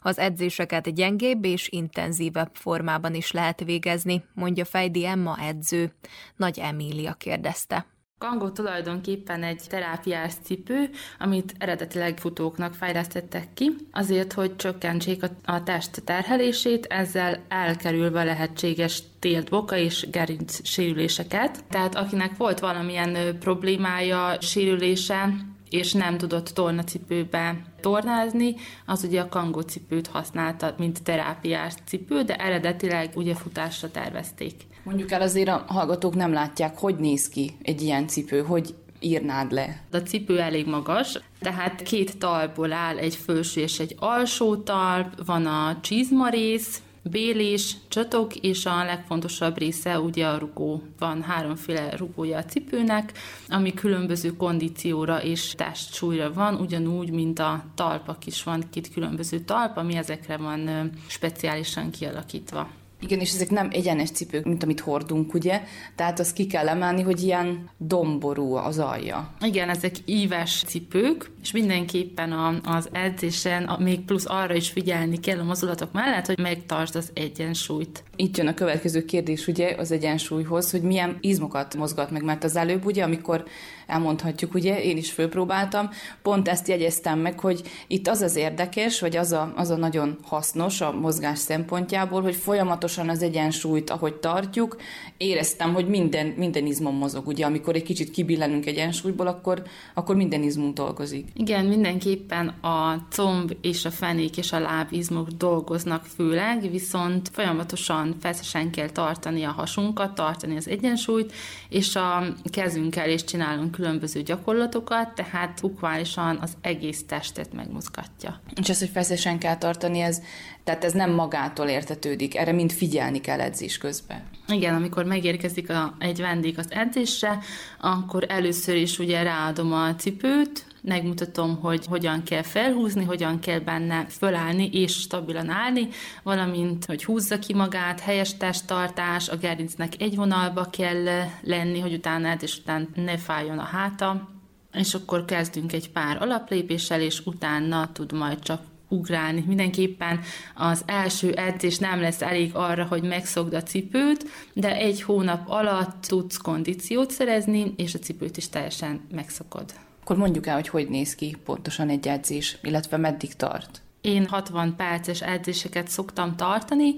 Az edzéseket gyengébb és intenzívebb formában is lehet végezni, mondja Fejdi Emma edző. Nagy Emília kérdezte. Kangó tulajdonképpen egy terápiás cipő, amit eredetileg futóknak fejlesztettek ki, azért, hogy csökkentsék a, a test terhelését, ezzel elkerülve lehetséges tért boka és gerinc sérüléseket. Tehát akinek volt valamilyen problémája, sérülése, és nem tudott tornacipőbe tornázni, az ugye a kangó cipőt használta, mint terápiás cipő, de eredetileg ugye futásra tervezték. Mondjuk el azért a hallgatók nem látják, hogy néz ki egy ilyen cipő, hogy írnád le? A cipő elég magas, tehát két talpból áll, egy felső és egy alsó talp, van a csizmarész, bélés, csatok, és a legfontosabb része ugye a rugó. Van háromféle rugója a cipőnek, ami különböző kondícióra és testsúlyra van, ugyanúgy, mint a talpak is van két különböző talp, ami ezekre van speciálisan kialakítva. Igen, és ezek nem egyenes cipők, mint amit hordunk, ugye? Tehát azt ki kell emelni, hogy ilyen domború az alja. Igen, ezek íves cipők, és mindenképpen a, az edzésen a, még plusz arra is figyelni kell a mozdulatok mellett, hogy megtartsd az egyensúlyt. Itt jön a következő kérdés ugye az egyensúlyhoz, hogy milyen izmokat mozgat meg, mert az előbb ugye, amikor elmondhatjuk, ugye, én is fölpróbáltam, pont ezt jegyeztem meg, hogy itt az az érdekes, vagy az a, az a nagyon hasznos a mozgás szempontjából, hogy folyamatosan az egyensúlyt, ahogy tartjuk, éreztem, hogy minden, minden izmom mozog, ugye, amikor egy kicsit kibillenünk egyensúlyból, akkor, akkor minden izmunk dolgozik. Igen, mindenképpen a comb és a fenék és a lábizmok dolgoznak főleg, viszont folyamatosan feszesen kell tartani a hasunkat, tartani az egyensúlyt, és a kezünkkel is csinálunk különböző gyakorlatokat, tehát bukválisan az egész testet megmozgatja. És az, hogy feszesen kell tartani, ez, tehát ez nem magától értetődik, erre mind figyelni kell edzés közben. Igen, amikor megérkezik a, egy vendég az edzésre, akkor először is ugye ráadom a cipőt, megmutatom, hogy hogyan kell felhúzni, hogyan kell benne fölállni és stabilan állni, valamint, hogy húzza ki magát, helyes testtartás, a gerincnek egy vonalba kell lenni, hogy utána és után ne fájjon a háta, és akkor kezdünk egy pár alaplépéssel, és utána tud majd csak ugrálni. Mindenképpen az első edzés nem lesz elég arra, hogy megszokd a cipőt, de egy hónap alatt tudsz kondíciót szerezni, és a cipőt is teljesen megszokod. Akkor mondjuk el, hogy hogy néz ki pontosan egy edzés, illetve meddig tart. Én 60 perces edzéseket szoktam tartani,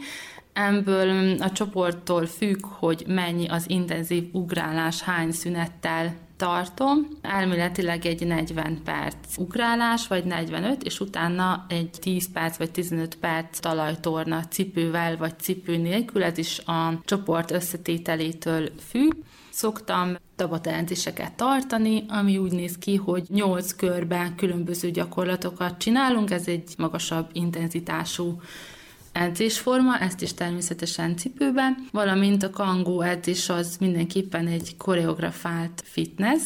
ebből a csoporttól függ, hogy mennyi az intenzív ugrálás, hány szünettel tartom. Elméletileg egy 40 perc ugrálás, vagy 45, és utána egy 10 perc vagy 15 perc talajtorna cipővel vagy cipő nélkül, ez is a csoport összetételétől függ. Szoktam tabaterentéseket tartani, ami úgy néz ki, hogy 8 körben különböző gyakorlatokat csinálunk, ez egy magasabb intenzitású edzésforma, ezt is természetesen cipőben, valamint a kangó edzés az mindenképpen egy koreografált fitness,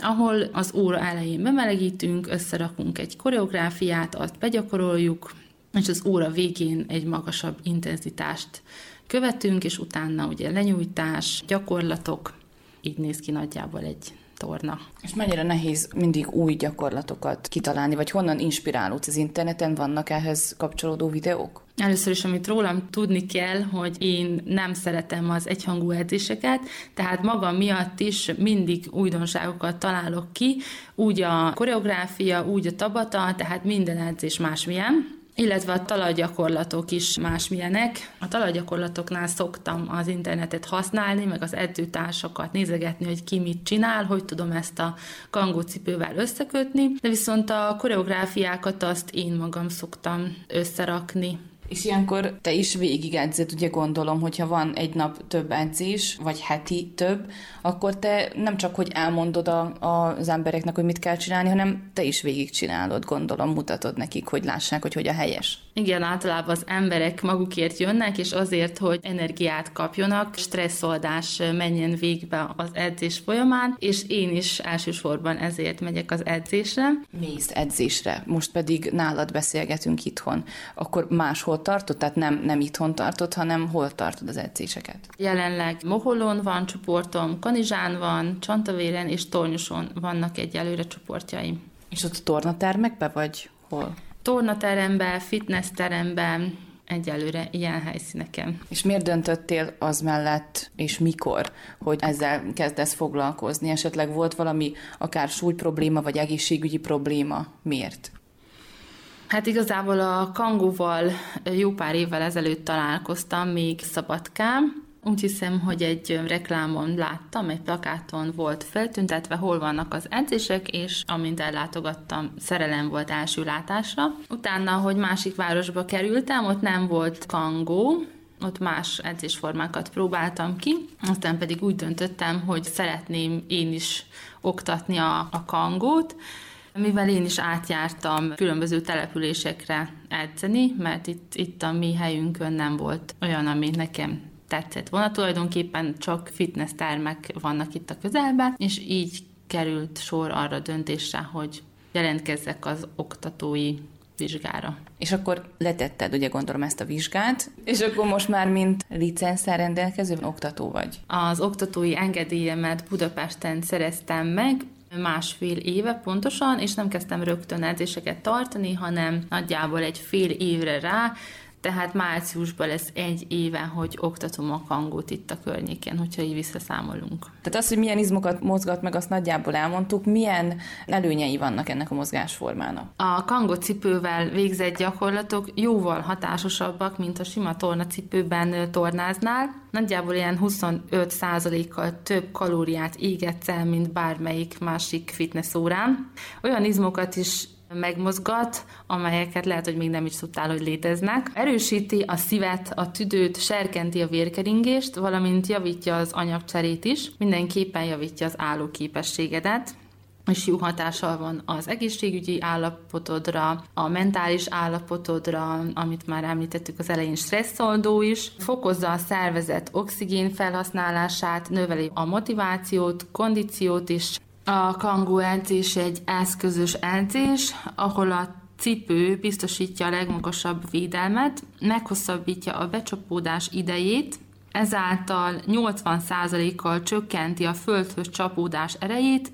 ahol az óra elején bemelegítünk, összerakunk egy koreográfiát, azt begyakoroljuk, és az óra végén egy magasabb intenzitást követünk, és utána ugye lenyújtás, gyakorlatok, így néz ki nagyjából egy torna. És mennyire nehéz mindig új gyakorlatokat kitalálni, vagy honnan inspirálódsz az interneten? Vannak ehhez kapcsolódó videók? Először is, amit rólam tudni kell, hogy én nem szeretem az egyhangú edzéseket, tehát magam miatt is mindig újdonságokat találok ki, úgy a koreográfia, úgy a tabata, tehát minden edzés másmilyen illetve a talajgyakorlatok is másmilyenek. A talajgyakorlatoknál szoktam az internetet használni, meg az edzőtársakat nézegetni, hogy ki mit csinál, hogy tudom ezt a kangócipővel összekötni, de viszont a koreográfiákat azt én magam szoktam összerakni. És ilyenkor te is végig edzed, ugye gondolom, hogyha van egy nap több edzés, vagy heti több, akkor te nem csak, hogy elmondod a, a, az embereknek, hogy mit kell csinálni, hanem te is végigcsinálod, gondolom, mutatod nekik, hogy lássák, hogy hogy a helyes. Igen, általában az emberek magukért jönnek, és azért, hogy energiát kapjonak, stresszoldás menjen végbe az edzés folyamán, és én is elsősorban ezért megyek az edzésre. Mész edzésre, most pedig nálad beszélgetünk itthon, akkor máshol ahol tartod, tehát nem, nem itthon tartod, hanem hol tartod az edzéseket? Jelenleg Moholon van csoportom, Kanizsán van, Csantavéren és Tornyoson vannak egyelőre csoportjaim. És ott a tornatermekbe vagy hol? Tornateremben, fitnessteremben, egyelőre ilyen helyszíneken. És miért döntöttél az mellett, és mikor, hogy ezzel kezdesz foglalkozni? Esetleg volt valami akár súly probléma, vagy egészségügyi probléma? Miért? Hát igazából a kangóval jó pár évvel ezelőtt találkoztam, még Szabadkám, úgy hiszem, hogy egy reklámon láttam, egy plakáton volt feltüntetve, hol vannak az edzések, és amint ellátogattam, szerelem volt első látásra. Utána, hogy másik városba kerültem, ott nem volt kangó, ott más edzésformákat próbáltam ki, aztán pedig úgy döntöttem, hogy szeretném én is oktatni a, a kangót, mivel én is átjártam különböző településekre edzeni, mert itt, itt a mi helyünkön nem volt olyan, ami nekem tetszett volna. Tulajdonképpen csak fitness termek vannak itt a közelben, és így került sor arra döntésre, hogy jelentkezzek az oktatói vizsgára. És akkor letetted, ugye gondolom ezt a vizsgát, és akkor most már mint licenszer rendelkező oktató vagy? Az oktatói engedélyemet Budapesten szereztem meg, másfél éve pontosan, és nem kezdtem rögtön edzéseket tartani, hanem nagyjából egy fél évre rá tehát márciusban lesz egy éve, hogy oktatom a kangót itt a környéken, hogyha így visszaszámolunk. Tehát az, hogy milyen izmokat mozgat meg, azt nagyjából elmondtuk. Milyen előnyei vannak ennek a mozgásformának? A kangócipővel végzett gyakorlatok jóval hatásosabbak, mint a sima tornacipőben tornáznál. Nagyjából ilyen 25%-kal több kalóriát égetsz el, mint bármelyik másik fitness órán. Olyan izmokat is megmozgat, amelyeket lehet, hogy még nem is tudtál, hogy léteznek. Erősíti a szívet, a tüdőt, serkenti a vérkeringést, valamint javítja az anyagcserét is, mindenképpen javítja az állóképességedet és jó hatással van az egészségügyi állapotodra, a mentális állapotodra, amit már említettük az elején, stresszoldó is, fokozza a szervezet oxigén felhasználását, növeli a motivációt, kondíciót is, a kangó edzés egy eszközös edzés, ahol a cipő biztosítja a legmagasabb védelmet, meghosszabbítja a becsapódás idejét, ezáltal 80%-kal csökkenti a földhöz csapódás erejét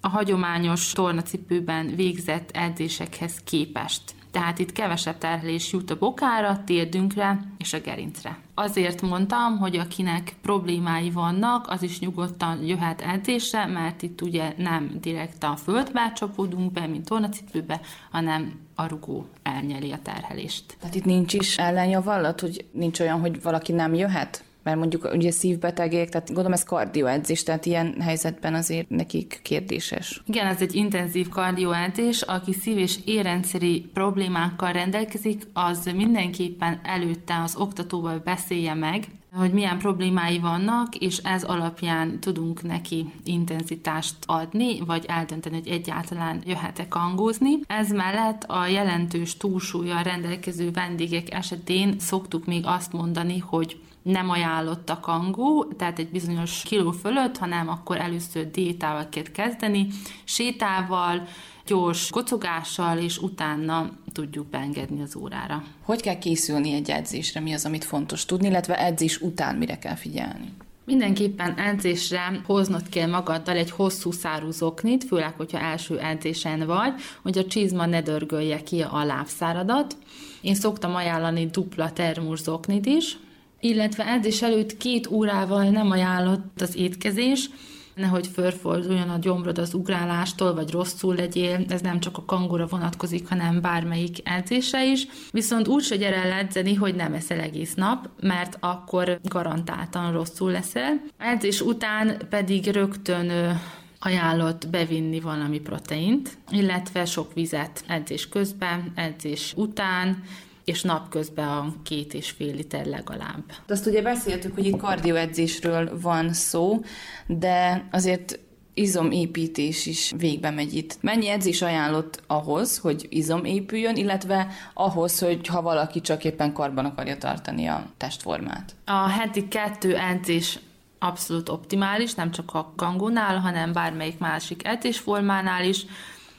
a hagyományos tornacipőben végzett edzésekhez képest tehát itt kevesebb terhelés jut a bokára, térdünkre és a gerincre. Azért mondtam, hogy akinek problémái vannak, az is nyugodtan jöhet edzésre, mert itt ugye nem direkt a földbe csapódunk be, mint tornacipőbe, hanem a rugó elnyeli a terhelést. Tehát itt nincs is ellenjavallat, hogy nincs olyan, hogy valaki nem jöhet? Mert mondjuk ugye szívbetegek, tehát gondolom ez kardioedzés, tehát ilyen helyzetben azért nekik kérdéses. Igen, ez egy intenzív kardioedzés, aki szív- és érrendszeri problémákkal rendelkezik, az mindenképpen előtte az oktatóval beszélje meg, hogy milyen problémái vannak, és ez alapján tudunk neki intenzitást adni, vagy eldönteni, hogy egyáltalán jöhet-e kangózni. Ez mellett a jelentős túlsúlya rendelkező vendégek esetén szoktuk még azt mondani, hogy nem ajánlott a kangó, tehát egy bizonyos kiló fölött, hanem akkor először diétával kell kezdeni, sétával, gyors kocogással, és utána tudjuk beengedni az órára. Hogy kell készülni egy edzésre? Mi az, amit fontos tudni, illetve edzés után mire kell figyelni? Mindenképpen edzésre hoznod kell magaddal egy hosszú szárú zoknit, főleg, hogyha első edzésen vagy, hogy a csizma ne dörgölje ki a lábszáradat. Én szoktam ajánlani dupla termus zoknit is, illetve edzés előtt két órával nem ajánlott az étkezés, nehogy fölforduljon a gyomrod az ugrálástól, vagy rosszul legyél, ez nem csak a kangóra vonatkozik, hanem bármelyik edzése is. Viszont úgy se gyere el edzeni, hogy nem eszel egész nap, mert akkor garantáltan rosszul leszel. Edzés után pedig rögtön ajánlott bevinni valami proteint, illetve sok vizet edzés közben, edzés után, és napközben a két és fél liter legalább. De azt ugye beszéltük, hogy itt kardioedzésről van szó, de azért izomépítés is végbe megy itt. Mennyi edzés ajánlott ahhoz, hogy izom épüljön, illetve ahhoz, hogy ha valaki csak éppen karban akarja tartani a testformát? A heti kettő edzés abszolút optimális, nem csak a kangónál, hanem bármelyik másik edzésformánál is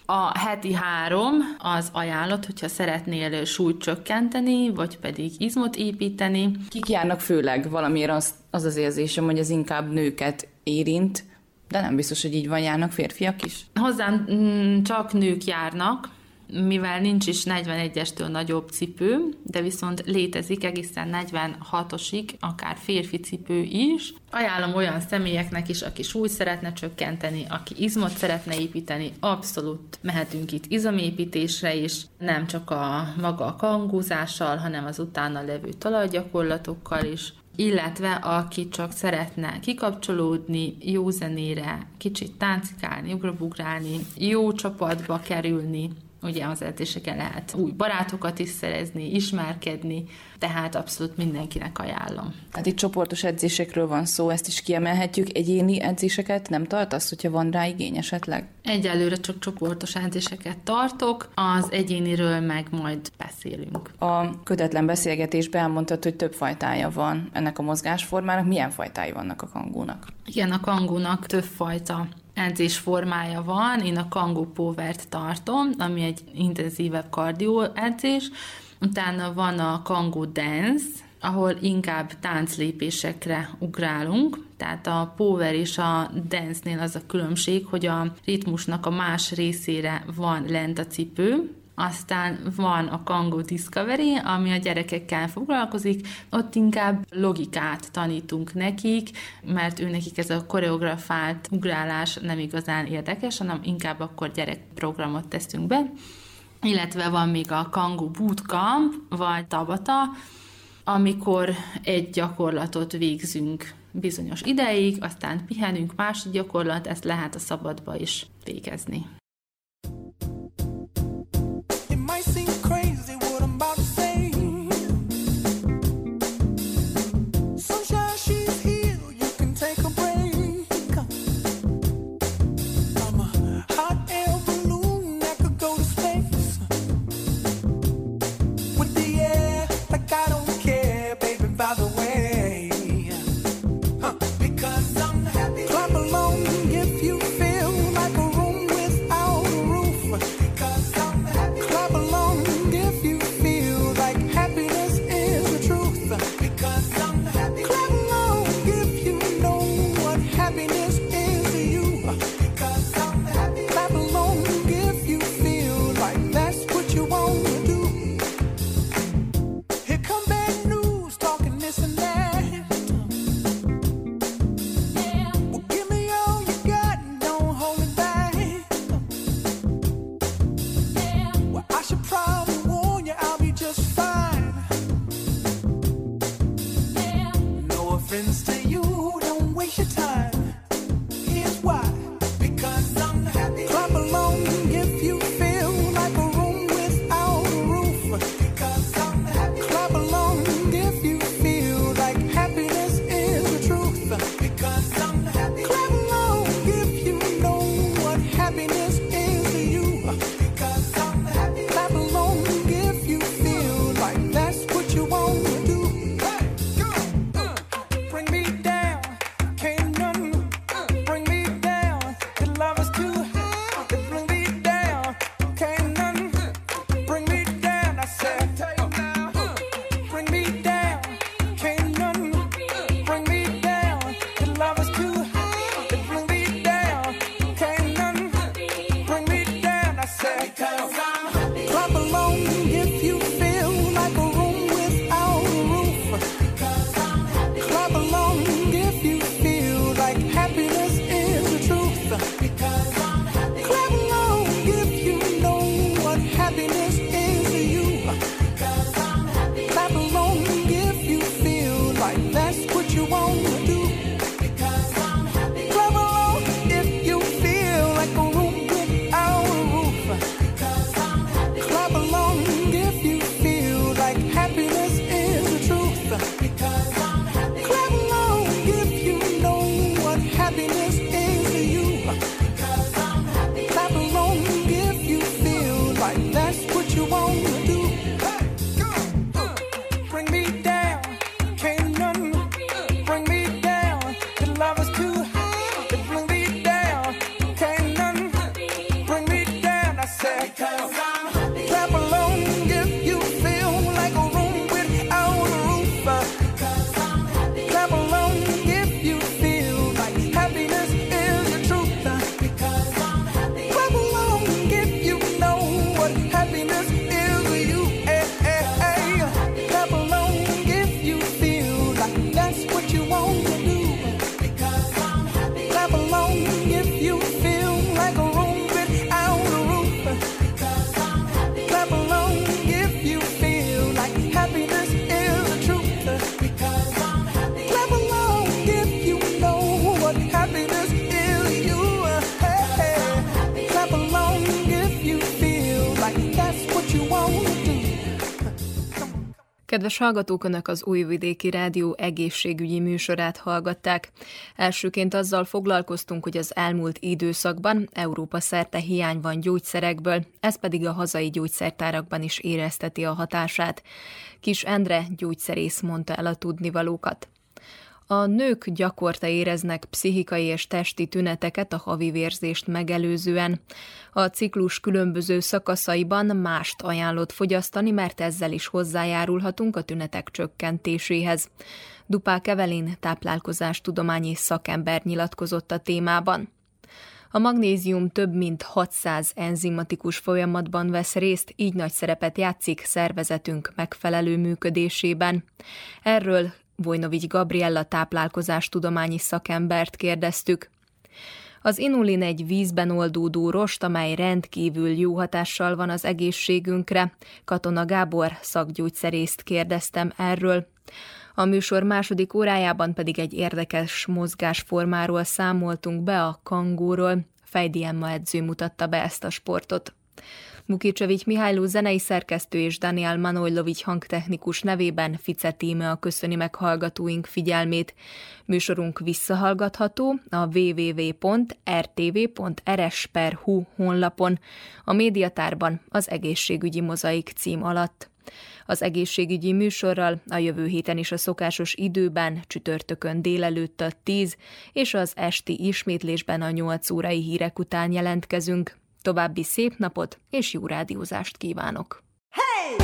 A heti három az ajánlott, hogyha szeretnél súlyt csökkenteni, vagy pedig izmot építeni. Kik járnak főleg? Valamiért az az, az érzésem, hogy ez inkább nőket érint, de nem biztos, hogy így van, járnak férfiak is. Hozzám mm, csak nők járnak, mivel nincs is 41-estől nagyobb cipő, de viszont létezik egészen 46-osig, akár férfi cipő is. Ajánlom olyan személyeknek is, aki súlyt szeretne csökkenteni, aki izmot szeretne építeni, abszolút mehetünk itt izomépítésre is, nem csak a maga a kangúzással, hanem az utána levő talajgyakorlatokkal is illetve aki csak szeretne kikapcsolódni, jó zenére, kicsit táncikálni, ugrabugrálni, jó csapatba kerülni, ugye az edzéseken lehet új barátokat is szerezni, ismerkedni, tehát abszolút mindenkinek ajánlom. Hát itt csoportos edzésekről van szó, ezt is kiemelhetjük. Egyéni edzéseket nem tartasz, hogyha van rá igény esetleg? Egyelőre csak csoportos edzéseket tartok, az egyéniről meg majd beszélünk. A kötetlen beszélgetésben elmondtad, hogy több fajtája van ennek a mozgásformának. Milyen fajtái vannak a kangónak? Igen, a kangónak több fajta edzés formája van, én a Kangoo Power-t tartom, ami egy intenzívebb kardió edzés, utána van a Kangoo Dance, ahol inkább tánclépésekre ugrálunk, tehát a power és a dance-nél az a különbség, hogy a ritmusnak a más részére van lent a cipő, aztán van a Kangoo Discovery, ami a gyerekekkel foglalkozik, ott inkább logikát tanítunk nekik, mert ő nekik ez a koreografált ugrálás nem igazán érdekes, hanem inkább akkor gyerekprogramot teszünk be. Illetve van még a Kangoo Bootcamp, vagy Tabata, amikor egy gyakorlatot végzünk bizonyos ideig, aztán pihenünk, másik gyakorlat, ezt lehet a szabadba is végezni. Kedves hallgatók, Önök az Újvidéki Rádió egészségügyi műsorát hallgatták. Elsőként azzal foglalkoztunk, hogy az elmúlt időszakban Európa szerte hiány van gyógyszerekből, ez pedig a hazai gyógyszertárakban is érezteti a hatását. Kis Endre gyógyszerész mondta el a tudnivalókat. A nők gyakorta éreznek pszichikai és testi tüneteket a havi vérzést megelőzően. A ciklus különböző szakaszaiban mást ajánlott fogyasztani, mert ezzel is hozzájárulhatunk a tünetek csökkentéséhez. Dupák Evelin táplálkozás tudományi szakember nyilatkozott a témában. A magnézium több mint 600 enzimatikus folyamatban vesz részt, így nagy szerepet játszik szervezetünk megfelelő működésében. Erről Vojnovics Gabriella táplálkozás tudományi szakembert kérdeztük. Az inulin egy vízben oldódó rost, amely rendkívül jó hatással van az egészségünkre. Katona Gábor szakgyógyszerészt kérdeztem erről. A műsor második órájában pedig egy érdekes mozgásformáról számoltunk be a kangóról. Fejdi Emma edző mutatta be ezt a sportot. Mukicsevics Mihályló zenei szerkesztő és Daniel Manojlovics hangtechnikus nevében Fice a köszöni meg hallgatóink figyelmét. Műsorunk visszahallgatható a www.rtv.rs.hu honlapon, a médiatárban az egészségügyi mozaik cím alatt. Az egészségügyi műsorral a jövő héten is a szokásos időben, csütörtökön délelőtt a 10 és az esti ismétlésben a 8 órai hírek után jelentkezünk. További szép napot és jó rádiózást kívánok! Hey!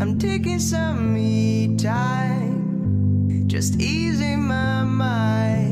I'm taking some me time, just easing my mind.